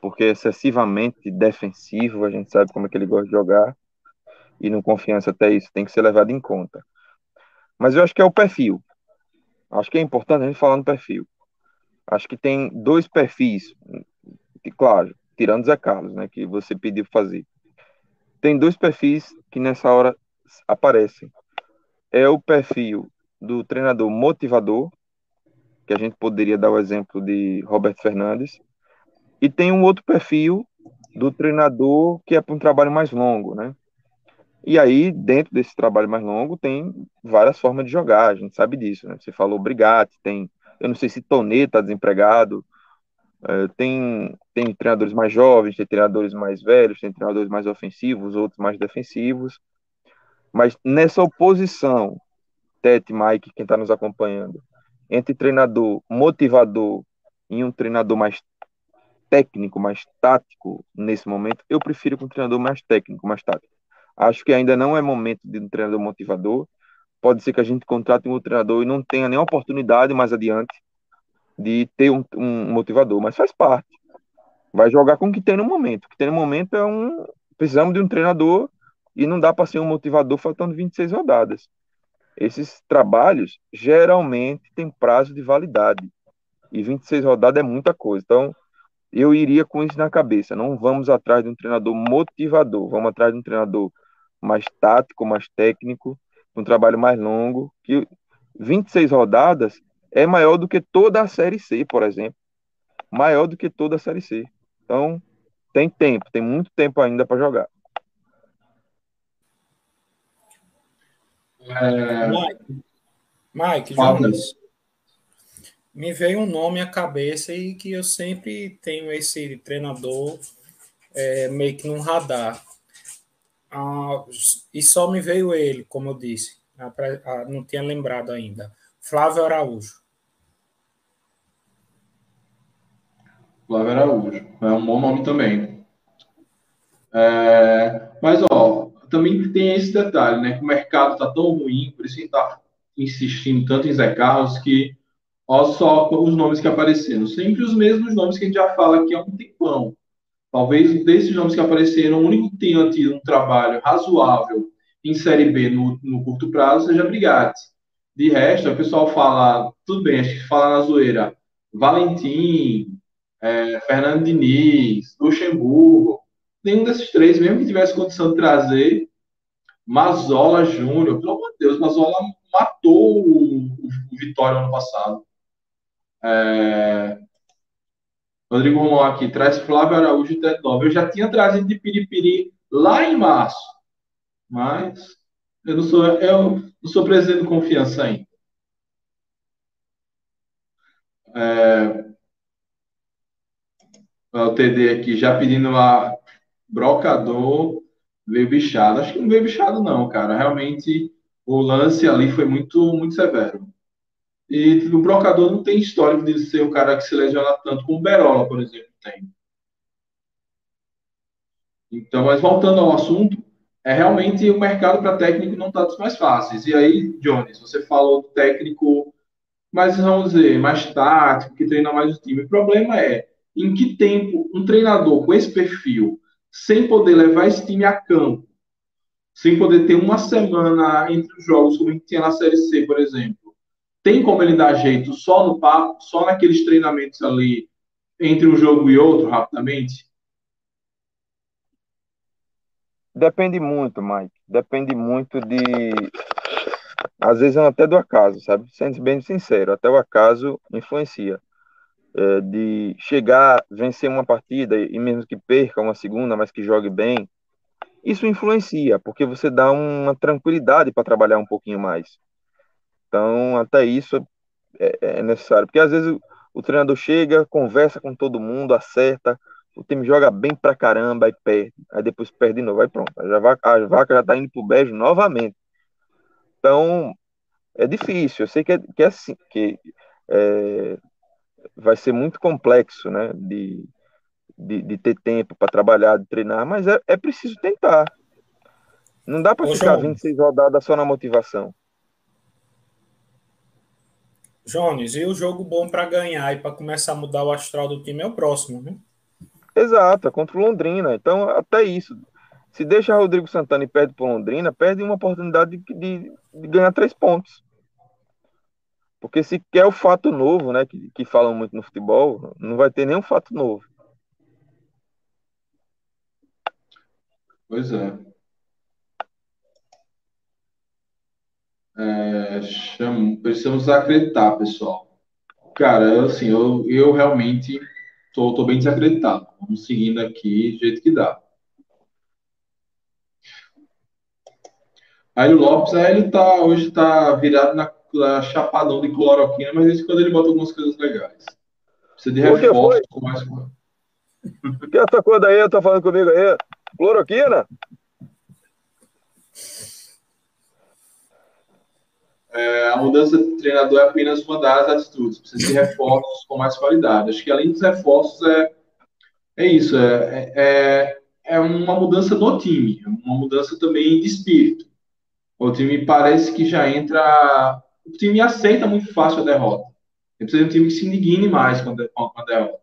porque é excessivamente defensivo, a gente sabe como é que ele gosta de jogar, e no confiança até isso tem que ser levado em conta. Mas eu acho que é o perfil, acho que é importante a gente falar no perfil. Acho que tem dois perfis, que, claro, tirando Zé Carlos, né, que você pediu fazer. Tem dois perfis que nessa hora aparecem. É o perfil do treinador motivador, que a gente poderia dar o exemplo de Roberto Fernandes, e tem um outro perfil do treinador que é para um trabalho mais longo, né? E aí, dentro desse trabalho mais longo, tem várias formas de jogar, a gente sabe disso, né? Você falou Brigatti, tem, eu não sei se Tonê está desempregado, é, tem, tem treinadores mais jovens, tem treinadores mais velhos, tem treinadores mais ofensivos, outros mais defensivos. Mas nessa oposição, Tete, Mike, quem está nos acompanhando, entre treinador motivador e um treinador mais técnico, mais tático nesse momento, eu prefiro com um treinador mais técnico, mais tático. Acho que ainda não é momento de um treinador motivador. Pode ser que a gente contrate um treinador e não tenha nenhuma oportunidade mais adiante de ter um, um motivador, mas faz parte. Vai jogar com o que tem no momento. O que tem no momento é um. Precisamos de um treinador e não dá para ser um motivador faltando 26 rodadas. Esses trabalhos geralmente têm prazo de validade. E 26 rodadas é muita coisa. Então, eu iria com isso na cabeça. Não vamos atrás de um treinador motivador, vamos atrás de um treinador mais tático, mais técnico, um trabalho mais longo, que 26 rodadas é maior do que toda a Série C, por exemplo. Maior do que toda a Série C. Então, tem tempo, tem muito tempo ainda para jogar. É... Mike, Mike Jonas, me veio um nome à cabeça e que eu sempre tenho esse treinador é, meio que num radar. Ah, e só me veio ele, como eu disse. Ah, não tinha lembrado ainda. Flávio Araújo. Flávio Araújo. É um bom nome também. É, mas, ó, também tem esse detalhe, né? Que o mercado está tão ruim, por isso a gente está insistindo tanto em Zé Carlos, que ó só os nomes que apareceram. Sempre os mesmos nomes que a gente já fala aqui há um tempão. Talvez desses nomes que apareceram, o único que tenha tido um trabalho razoável em Série B no, no curto prazo seja Brigatti. De resto, o pessoal fala, tudo bem, acho que fala na zoeira, Valentim, é, Fernando Diniz, Luxemburgo, nenhum desses três, mesmo que tivesse condição de trazer, Mazola Júnior, pelo amor de Deus, Mazola matou o, o Vitória ano passado. É... Rodrigo Romão aqui, traz Flávio Araújo e Ted Eu já tinha trazido de Piripiri lá em março, mas eu não sou, eu não sou presidente de confiança ainda. É, o TD aqui já pedindo a brocador veio bichado. Acho que não veio bichado, não, cara. Realmente o lance ali foi muito, muito severo. E o brocador não tem histórico de ser o cara que se lesiona tanto como o Berola, por exemplo, tem. Então, mas voltando ao assunto, é realmente o mercado para técnico não está dos mais fáceis. E aí, Jones, você falou técnico mais, vamos dizer, mais tático, que treina mais o time. O problema é em que tempo um treinador com esse perfil, sem poder levar esse time a campo, sem poder ter uma semana entre os jogos, como a gente tinha na Série C, por exemplo, tem como ele dar jeito só no papo, só naqueles treinamentos ali entre um jogo e outro, rapidamente? Depende muito, Mike. Depende muito de. Às vezes até do acaso, sabe? Sendo bem sincero, até o acaso influencia é, de chegar, vencer uma partida e mesmo que perca uma segunda, mas que jogue bem, isso influencia, porque você dá uma tranquilidade para trabalhar um pouquinho mais. Então, até isso é, é necessário, porque às vezes o, o, treinador chega, conversa com todo mundo, acerta, o time joga bem pra caramba, e perde, aí depois perde de novo, aí pronto, a vaca, a vaca já tá indo pro beijo novamente. Então, é difícil, eu sei que é, que é assim, que é, vai ser muito complexo, né? De, de, de ter tempo para trabalhar, de treinar, mas é, é preciso tentar. Não dá para ficar João, 26 rodadas só na motivação. Jones, e o jogo bom para ganhar e para começar a mudar o astral do time é o próximo, né? Exato, é contra o Londrina. Então, até isso. Se deixa Rodrigo Santana e perde para Londrina, perde uma oportunidade de, de, de ganhar três pontos. Porque se quer o fato novo, né, que, que falam muito no futebol, não vai ter nenhum fato novo. Pois é. é chamo, precisamos acreditar, pessoal. Cara, assim, eu, eu realmente tô, tô bem desacreditado. Vamos seguindo aqui do jeito que dá. Aí o Lopes, aí ele tá, hoje tá virado na chapadão de cloroquina, mas esse quando ele bota algumas coisas legais. Precisa de reforço. Com mais... [laughs] que essa coisa aí tá falando comigo aí? Cloroquina? É, a mudança de treinador é apenas uma das atitudes. Precisa de reforços com mais qualidade. Acho que além dos reforços é é isso, é, é, é uma mudança no time, uma mudança também de espírito. O time parece que já entra. O time aceita muito fácil a derrota. Precisa de um time que se indigne mais com a derrota.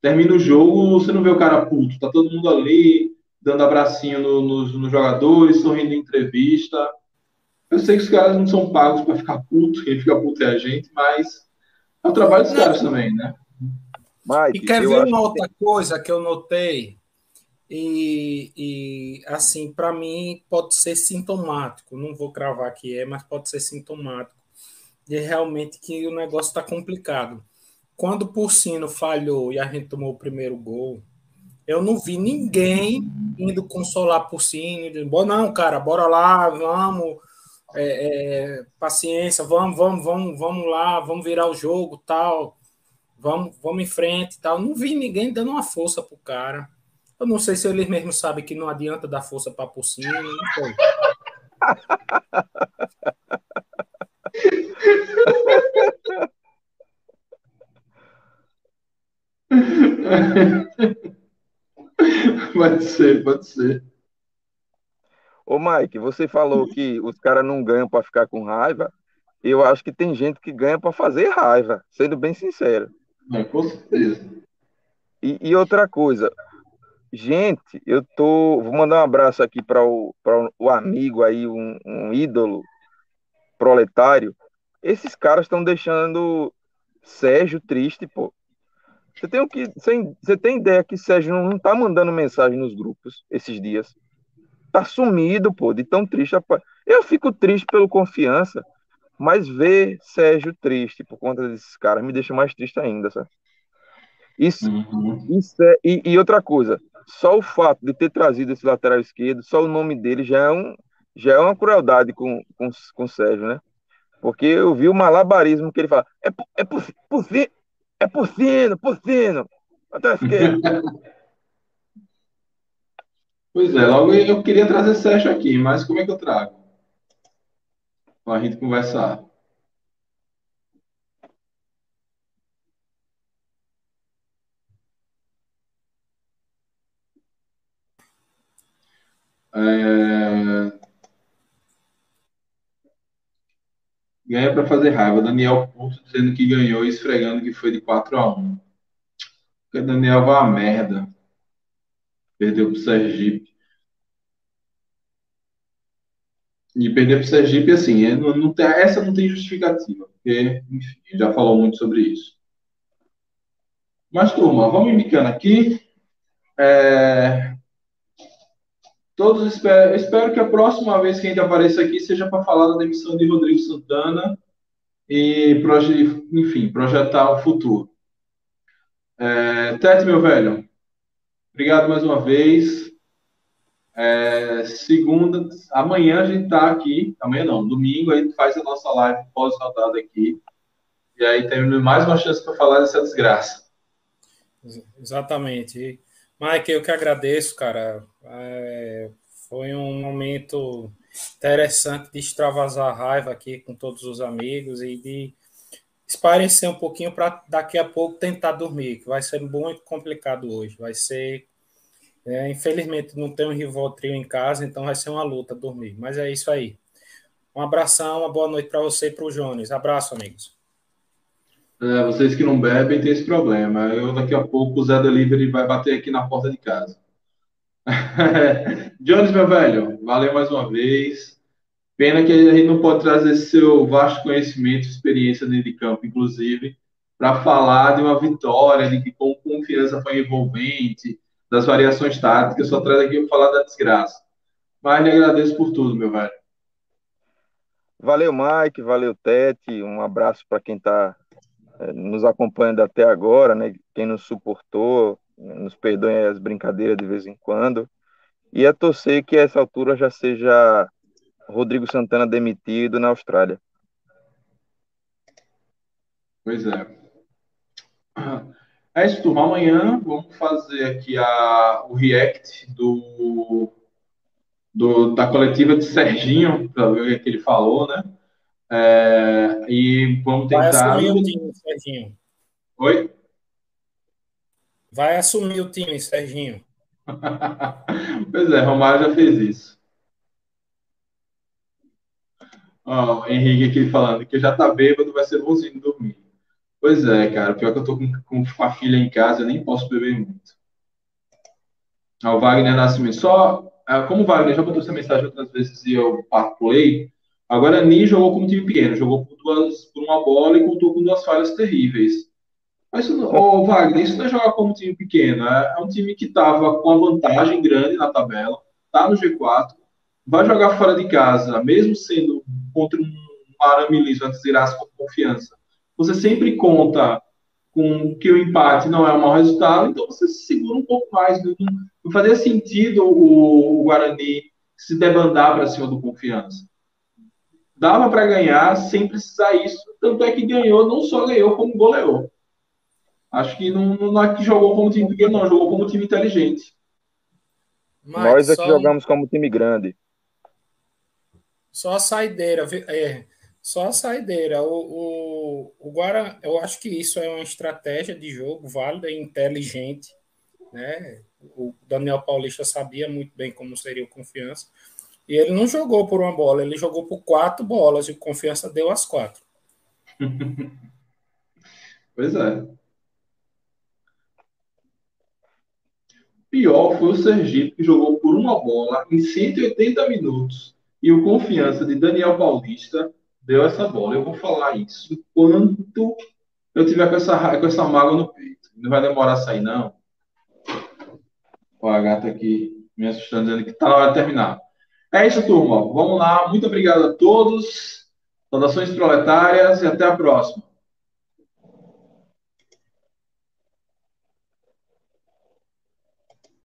Termina o jogo, você não vê o cara puto, tá todo mundo ali, dando abracinho no, nos, nos jogadores, sorrindo em entrevista. Eu sei que os caras não são pagos para ficar puto, quem fica puto é a gente, mas é o trabalho dos caras também, né? Mike, e quer ver uma outra que... coisa que eu notei? E, e assim, para mim, pode ser sintomático. Não vou cravar que é, mas pode ser sintomático. De realmente que o negócio está complicado. Quando o Porcino falhou e a gente tomou o primeiro gol, eu não vi ninguém indo consolar Porcino, dizendo, não, cara, bora lá, vamos, é, é, paciência, vamos, vamos, vamos, vamos lá, vamos virar o jogo, tal vamos, vamos em frente tal. Não vi ninguém dando uma força pro cara. Eu não sei se eles mesmos sabem que não adianta dar força para por cima, não sei. [laughs] Pode ser, pode ser. Ô, Mike, você falou que os caras não ganham para ficar com raiva. Eu acho que tem gente que ganha para fazer raiva, sendo bem sincero. É, com certeza. E, e, outra coisa, gente, eu tô. Vou mandar um abraço aqui para o, o amigo aí, um, um ídolo proletário. Esses caras estão deixando Sérgio triste, pô. Você tem, o que, você tem ideia que Sérgio não tá mandando mensagem nos grupos esses dias? Tá sumido, pô, de tão triste. Eu fico triste pelo confiança. Mas ver Sérgio triste por conta desses caras me deixa mais triste ainda, sabe? Isso, uhum. isso é, e, e, outra coisa, só o fato de ter trazido esse lateral esquerdo, só o nome dele já é, um, já é uma crueldade com, com, com o Sérgio, né? Porque eu vi o malabarismo que ele fala, é, é por, por, é por sino, sino, lateral esquerdo. [laughs] Pois é, logo eu queria trazer Sérgio aqui, mas como é que eu trago? para a gente conversar. É... Ganha para fazer raiva. Daniel Porto dizendo que ganhou e esfregando que foi de 4 a 1 Porque Daniel vai a merda. Perdeu para o Sergipe. E perder para o Sergipe, assim, é, não, não tem, essa não tem justificativa, porque, enfim, já falou muito sobre isso. Mas, turma, vamos indicando aqui. É, todos espero, espero que a próxima vez que a gente apareça aqui seja para falar da demissão de Rodrigo Santana e, enfim, projetar o futuro. É, Tete, meu velho, obrigado mais uma vez. É, segunda, amanhã a gente tá aqui, amanhã não, domingo a gente faz a nossa live pós-rodada aqui. E aí temos mais uma chance para falar dessa desgraça. Exatamente. Mike, eu que agradeço, cara. É, foi um momento interessante de extravasar a raiva aqui com todos os amigos e de esparecer um pouquinho para daqui a pouco tentar dormir, que vai ser muito complicado hoje. Vai ser é, infelizmente não tem um Rivotril em casa, então vai ser uma luta dormir. Mas é isso aí. Um abração, uma boa noite para você e para o Jones. Abraço, amigos. É, vocês que não bebem tem esse problema. Eu daqui a pouco o Zé Delivery vai bater aqui na porta de casa. [laughs] Jones, meu velho, valeu mais uma vez. Pena que a gente não pode trazer seu vasto conhecimento, experiência dentro de campo, inclusive, para falar de uma vitória, de que com confiança foi envolvente, das variações táticas, só traz aqui para falar da desgraça. Mas lhe agradeço por tudo, meu velho. Valeu, Mike, valeu, Tete. Um abraço para quem está nos acompanhando até agora, né? Quem nos suportou, nos perdoe as brincadeiras de vez em quando. E a torcer que a essa altura já seja Rodrigo Santana demitido na Austrália. Pois é. É isso, turma. Amanhã vamos fazer aqui a, o react do, do, da coletiva de Serginho, para ver o que ele falou, né? É, e vamos tentar. Vai assumir o time, Serginho. Oi? Vai assumir o time, Serginho. [laughs] pois é, Romário já fez isso. Ó, oh, Henrique aqui falando que já tá bêbado, vai ser bonzinho dormir. Pois é, cara. Pior que eu tô com, com a filha em casa, eu nem posso beber muito. Ó, o Wagner Nascimento. Só, ah, como o Wagner já botou essa mensagem outras vezes e eu play, agora Ni jogou como time pequeno, jogou por, duas, por uma bola e contou com duas falhas terríveis. Mas, ô, Wagner, isso não é jogar como time pequeno. É, é um time que estava com uma vantagem grande na tabela, tá no G4, vai jogar fora de casa, mesmo sendo contra um arame liso, antes de com confiança você sempre conta com que o empate não é um mau resultado, então você se segura um pouco mais. Não, fazia sentido o Guarani se debandar para cima do confiança. Dava para ganhar sem precisar isso, tanto é que ganhou, não só ganhou, como goleou. Acho que não, não é que jogou como time pequeno, não, jogou como time inteligente. Mas Nós é que jogamos como time grande. Só a saideira. É, só a saideira. O, o, o Guarani, eu acho que isso é uma estratégia de jogo válida e inteligente. Né? O Daniel Paulista sabia muito bem como seria o confiança. E ele não jogou por uma bola, ele jogou por quatro bolas e o confiança deu as quatro. [laughs] pois é. Pior foi o Sergipe, que jogou por uma bola em 180 minutos. E o confiança de Daniel Paulista deu essa bola. Eu vou falar isso enquanto eu tiver com essa, com essa mágoa no peito. Não vai demorar a sair, não. Ó, a gata aqui me assustando, dizendo que está na hora de terminar. É isso, turma. Vamos lá. Muito obrigado a todos. Saudações proletárias e até a próxima.